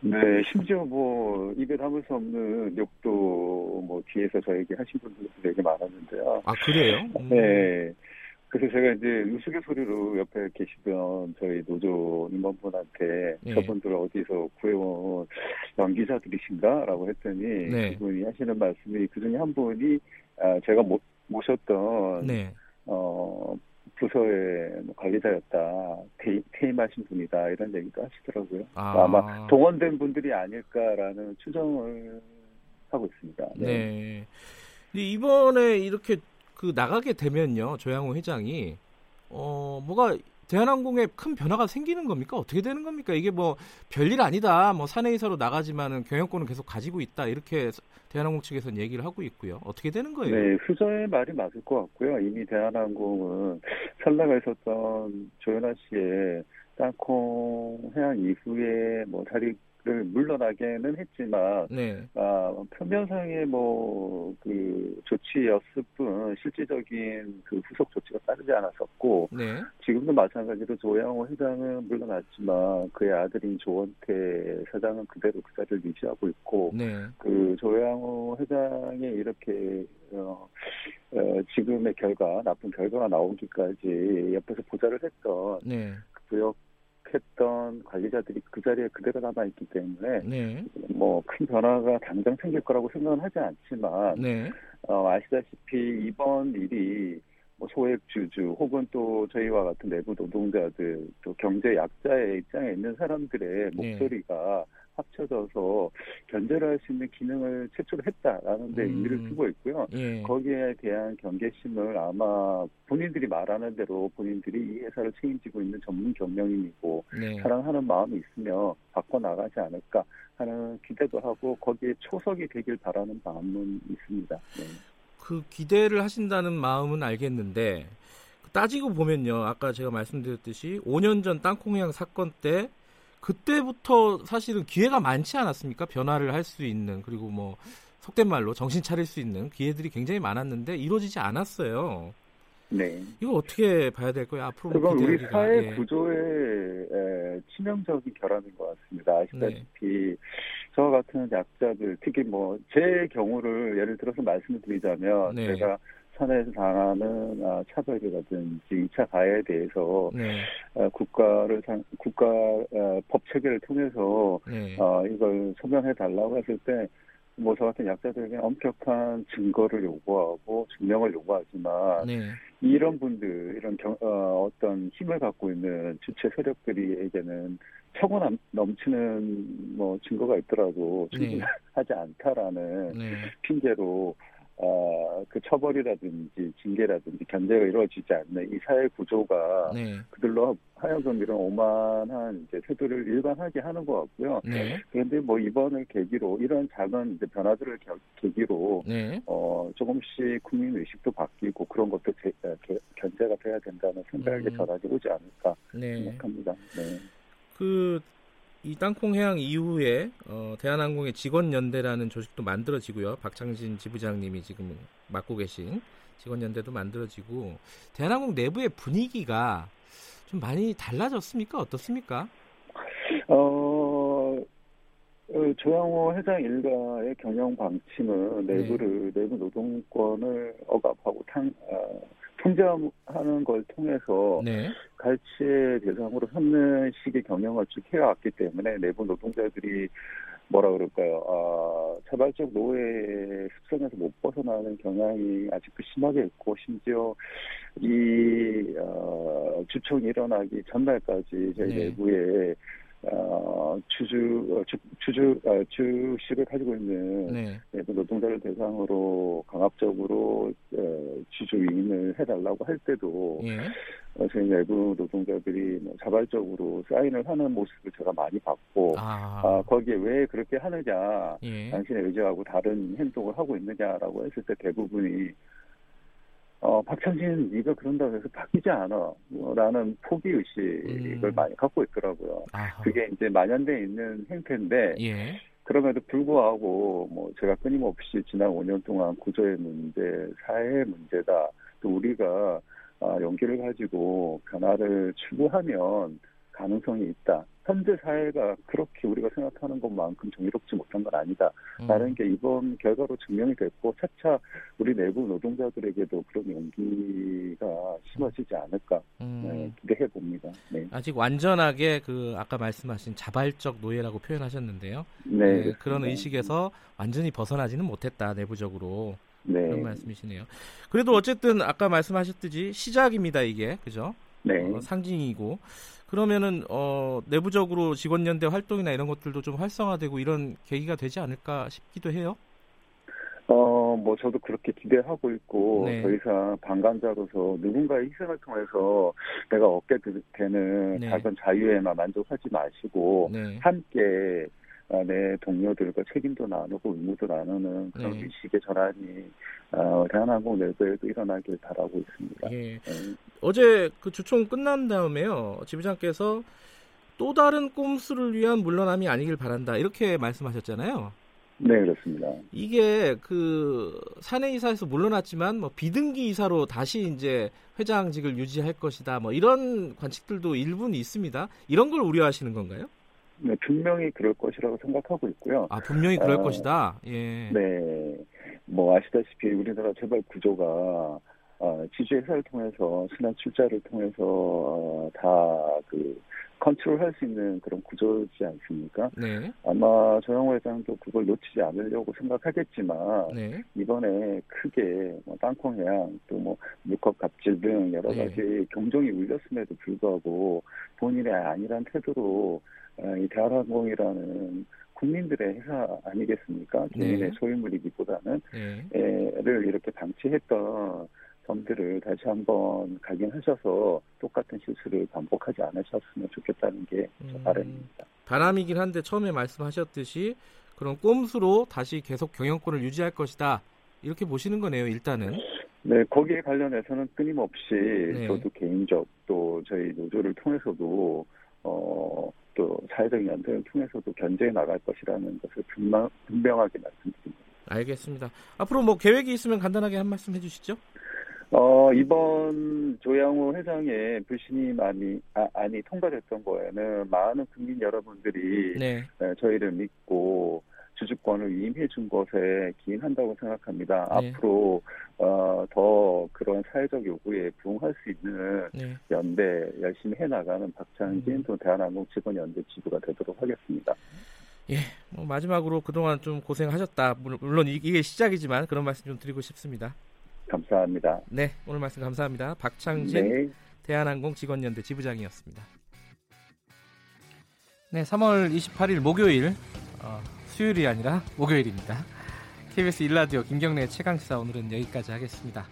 네, 심지어 뭐 입에 담을 수 없는 욕도 뭐 뒤에서 저에게 하신 분들도 되게 많았는데요. 아 그래요? 음. 네. 그래서 제가 이제 우스갯소리로 옆에 계시던 저희 노조 임원분한테 네. 저분들 어디서 구해온 연기자들이신가라고 했더니 네. 그분이 하시는 말씀이 그 중에 한 분이 아, 제가 모, 모셨던 네. 어 부서의 뭐 관리자였다 퇴, 퇴임하신 분이다 이런 얘기도 하시더라고요. 아. 아마 동원된 분들이 아닐까라는 추정을 하고 있습니다. 네. 네. 이번에 이렇게 그 나가게 되면요 조양호 회장이 어 뭐가 대한항공에 큰 변화가 생기는 겁니까? 어떻게 되는 겁니까? 이게 뭐 별일 아니다. 뭐 사내이사로 나가지만은 경영권은 계속 가지고 있다. 이렇게 대한항공 측에서는 얘기를 하고 있고요. 어떻게 되는 거예요? 네, 수저의 말이 맞을 것 같고요. 이미 대한항공은 살라가 있었던 조현아 씨의 땅콩 해양 이후에 뭐 자리 를 물러나게는 했지만 네. 아, 표면상의 뭐 그 조치였을 뿐 실질적인 그 후속 조치가 따르지 않았었고 네. 지금도 마찬가지로 조양호 회장은 물러났지만 그의 아들인 조원태 사장은 그대로 그 자리를 유지하고 있고 네. 그 조양호 회장이 이렇게 어, 어, 지금의 결과 나쁜 결과가 나오기까지 옆에서 보좌를 했던 네. 그 부역 했던 관리자들이 그 자리에 그대로 남아 있기 때문에 네. 뭐큰 변화가 당장 생길 거라고 생각은 하지 않지만 네. 어, 아시다시피 이번 일이 뭐 소액 주주 혹은 또 저희와 같은 내부 노동자들 또 경제 약자의 입장에 있는 사람들의 네. 목소리가 네. 합쳐져서 견제를 할 수 있는 기능을 최초로 했다라는 데 음. 의미를 두고 있고요. 예. 거기에 대한 경계심을 아마 본인들이 말하는 대로 본인들이 이 회사를 책임지고 있는 전문 경영인이고 네. 사랑하는 마음이 있으며 바꿔나가지 않을까 하는 기대도 하고 거기에 초석이 되길 바라는 마음은 있습니다. 네. 그 기대를 하신다는 마음은 알겠는데 따지고 보면요. 아까 제가 말씀드렸듯이 5년 전 땅콩향 사건 때 그때부터 사실은 기회가 많지 않았습니까? 변화를 할 수 있는 그리고 뭐 속된 말로 정신 차릴 수 있는 기회들이 굉장히 많았는데 이루어지지 않았어요. 네. 이거 어떻게 봐야 될 거예요? 앞으로 그건 우리 사회 예. 구조의 에, 치명적인 결함인 것 같습니다. 아시다시피 네. 저 같은 약자들, 특히 뭐 제 경우를 예를 들어서 말씀을 드리자면 네. 제가 산에서 당하는 아, 차별이라든지 2차 가해에 대해서 네. 아, 국가를 국가 아, 법 체계를 통해서 네. 이걸 소명해 달라고 했을 때뭐저 같은 약자들에게 엄격한 증거를 요구하고 증명을 요구하지만 네. 이런 분들 이런 경, 어, 어떤 힘을 갖고 있는 주체 세력들이에게는 처고 넘치는 뭐 증거가 있더라도 네. 충분하지 않다라는 네. 핑계로 어, 그 처벌이라든지 징계라든지 견제가 이루어지지 않는 이 사회 구조가 네. 그들로 하여금 이런 오만한 이제 태도를 일반하게 하는 것 같고요. 네. 그런데 뭐 이번을 계기로 이런 작은 이제 변화들을 겨, 계기로 네. 어, 조금씩 국민 의식도 바뀌고 그런 것도 제, 게, 견제가 돼야 된다는 생각이 음. 전하게 오지 않을까 네. 생각합니다. 네. 그 이 땅콩 해양 이후에 어, 대한항공의 직원연대라는 조직도 만들어지고요. 박창진 지부장님이 지금 맡고 계신 직원연대도 만들어지고 대한항공 내부의 분위기가 좀 많이 달라졌습니까? 어떻습니까? 어, 어 조양호 회장 일가의 경영 방침은 내부를 네. 내부 노동권을 억압하고 탕, 어, 통제하는 걸 통해서 네. 갈치의 대상으로 삼는 식의 경영을 쭉 해왔기 때문에 내부 노동자들이 뭐라 그럴까요? 아, 자발적 노예 습성에서 못 벗어나는 경향이 아직도 심하게 있고 심지어 이 어, 주총이 일어나기 전날까지 저희 네. 내부에 어, 주주, 어, 주, 주주, 어, 주식을 가지고 있는 네. 노동자를 대상으로 강압적으로 어, 주주 위임을 해달라고 할 때도 예. 어, 저희 내부 노동자들이 뭐 자발적으로 사인을 하는 모습을 제가 많이 봤고 아. 아 거기에 왜 그렇게 하느냐 예. 당신의 의지하고 다른 행동을 하고 있느냐라고 했을 때 대부분이 어, 박찬진 네가 그런다고 해서 바뀌지 않아. 뭐, 라는 포기 의식을 음. 많이 갖고 있더라고요. 아하. 그게 이제 만연돼 있는 행태인데, 예. 그럼에도 불구하고, 뭐, 제가 끊임없이 지난 5년 동안 구조의 문제, 사회의 문제다. 또 우리가, 아, 용기를 가지고 변화를 추구하면 가능성이 있다. 현재 사회가 그렇게 우리가 생각하는 것만큼 정의롭지 못한 건 아니다. 라는 음. 게 이번 결과로 증명이 됐고 차차 우리 내부 노동자들에게도 그런 용기가 심어지지 않을까 음. 네, 기대해 봅니다. 네. 아직 완전하게 그 아까 말씀하신 자발적 노예라고 표현하셨는데요. 네, 네 그런 의식에서 완전히 벗어나지는 못했다 내부적으로. 네. 그런 말씀이시네요. 그래도 어쨌든 아까 말씀하셨듯이 시작입니다 이게 그죠? 네. 어, 상징이고 그러면은 어 내부적으로 직원 연대 활동이나 이런 것들도 좀 활성화되고 이런 계기가 되지 않을까 싶기도 해요. 어, 뭐 저도 그렇게 기대하고 있고 네. 더 이상 방관자로서 누군가의 희생을 통해서 내가 얻게 되는 네. 작은 자유에만 만족하지 마시고 네. 함께 아, 내 동료들과 책임도 나누고 의무도 나누는 그런 네. 의식의 전환이 어, 대한항공 내부에도 일어나길 바라고 있습니다. 예. 네. 어제 그 주총 끝난 다음에요. 지부장께서 또 다른 꼼수를 위한 물러남이 아니길 바란다 이렇게 말씀하셨잖아요. 네 그렇습니다. 이게 그 사내 이사에서 물러났지만 뭐 비등기 이사로 다시 이제 회장직을 유지할 것이다 뭐 이런 관측들도 일부는 있습니다. 이런 걸 우려하시는 건가요? 네, 분명히 그럴 것이라고 생각하고 있고요. 아, 분명히 그럴 어, 것이다. 예. 네. 뭐 아시다시피 우리나라 재벌 구조가 어, 지주 회사를 통해서 순환 출자를 통해서 어, 다그 컨트롤 할 수 있는 그런 구조지 않습니까? 네. 아마 조영호 회장도 그걸 놓치지 않으려고 생각하겠지만 네. 이번에 크게 뭐 땅콩해양 또뭐 물컵 갑질 등 여러 네. 가지 네. 경종이 울렸음에도 불구하고 본인의 아니란 태도로 어, 이 대한항공이라는 국민들의 회사 아니겠습니까? 네. 소유물이기보다는 네. 를 이렇게 방치했던 점들을 다시 한번 각인하셔서 똑같은 실수를 반복하지 않으셨으면 좋겠다는 게 음, 바람입니다. 바람이긴 한데 처음에 말씀하셨듯이 그런 꼼수로 다시 계속 경영권을 유지할 것이다. 이렇게 보시는 거네요, 일단은. 네, 거기에 관련해서는 끊임없이 네. 저도 개인적 또 저희 노조를 통해서도 어, 또 사회적 연대를 통해서도 견제해 나갈 것이라는 것을 분명, 분명하게 말씀드립니다. 알겠습니다. 앞으로 뭐 계획이 있으면 간단하게 한 말씀 해주시죠. 어, 이번 조양호 회장의 불신임 안이, 아, 안이 통과됐던 거에는 많은 국민 여러분들이 네. 네, 저희를 믿고 주주권을 위임해 준 것에 기인한다고 생각합니다. 네. 앞으로 어, 더 그런 사회적 요구에 부응할 수 있는 네. 연대 열심히 해나가는 박창진 음. 또 대한항공 직원 연대 지도가 되도록 하겠습니다. 예, 뭐 마지막으로 그동안 좀 고생하셨다. 물론 이게 시작이지만 그런 말씀 좀 드리고 싶습니다. 감사합니다. 네, 오늘 말씀 감사합니다. 박창진 네. 대한항공 직원연대 지부장이었습니다. 네, 3월 28일 목요일 어, 수요일이 아니라 목요일입니다. KBS 일라디오 김경래 최강시사 오늘은 여기까지 하겠습니다.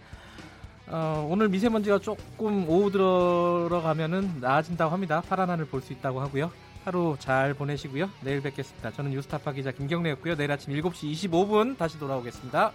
어, 오늘 미세먼지가 조금 오후 들어가면은 나아진다고 합니다. 파란 하늘 볼 수 있다고 하고요. 하루 잘 보내시고요. 내일 뵙겠습니다. 저는 뉴스타파 기자 김경래였고요. 내일 아침 7시 25분 다시 돌아오겠습니다.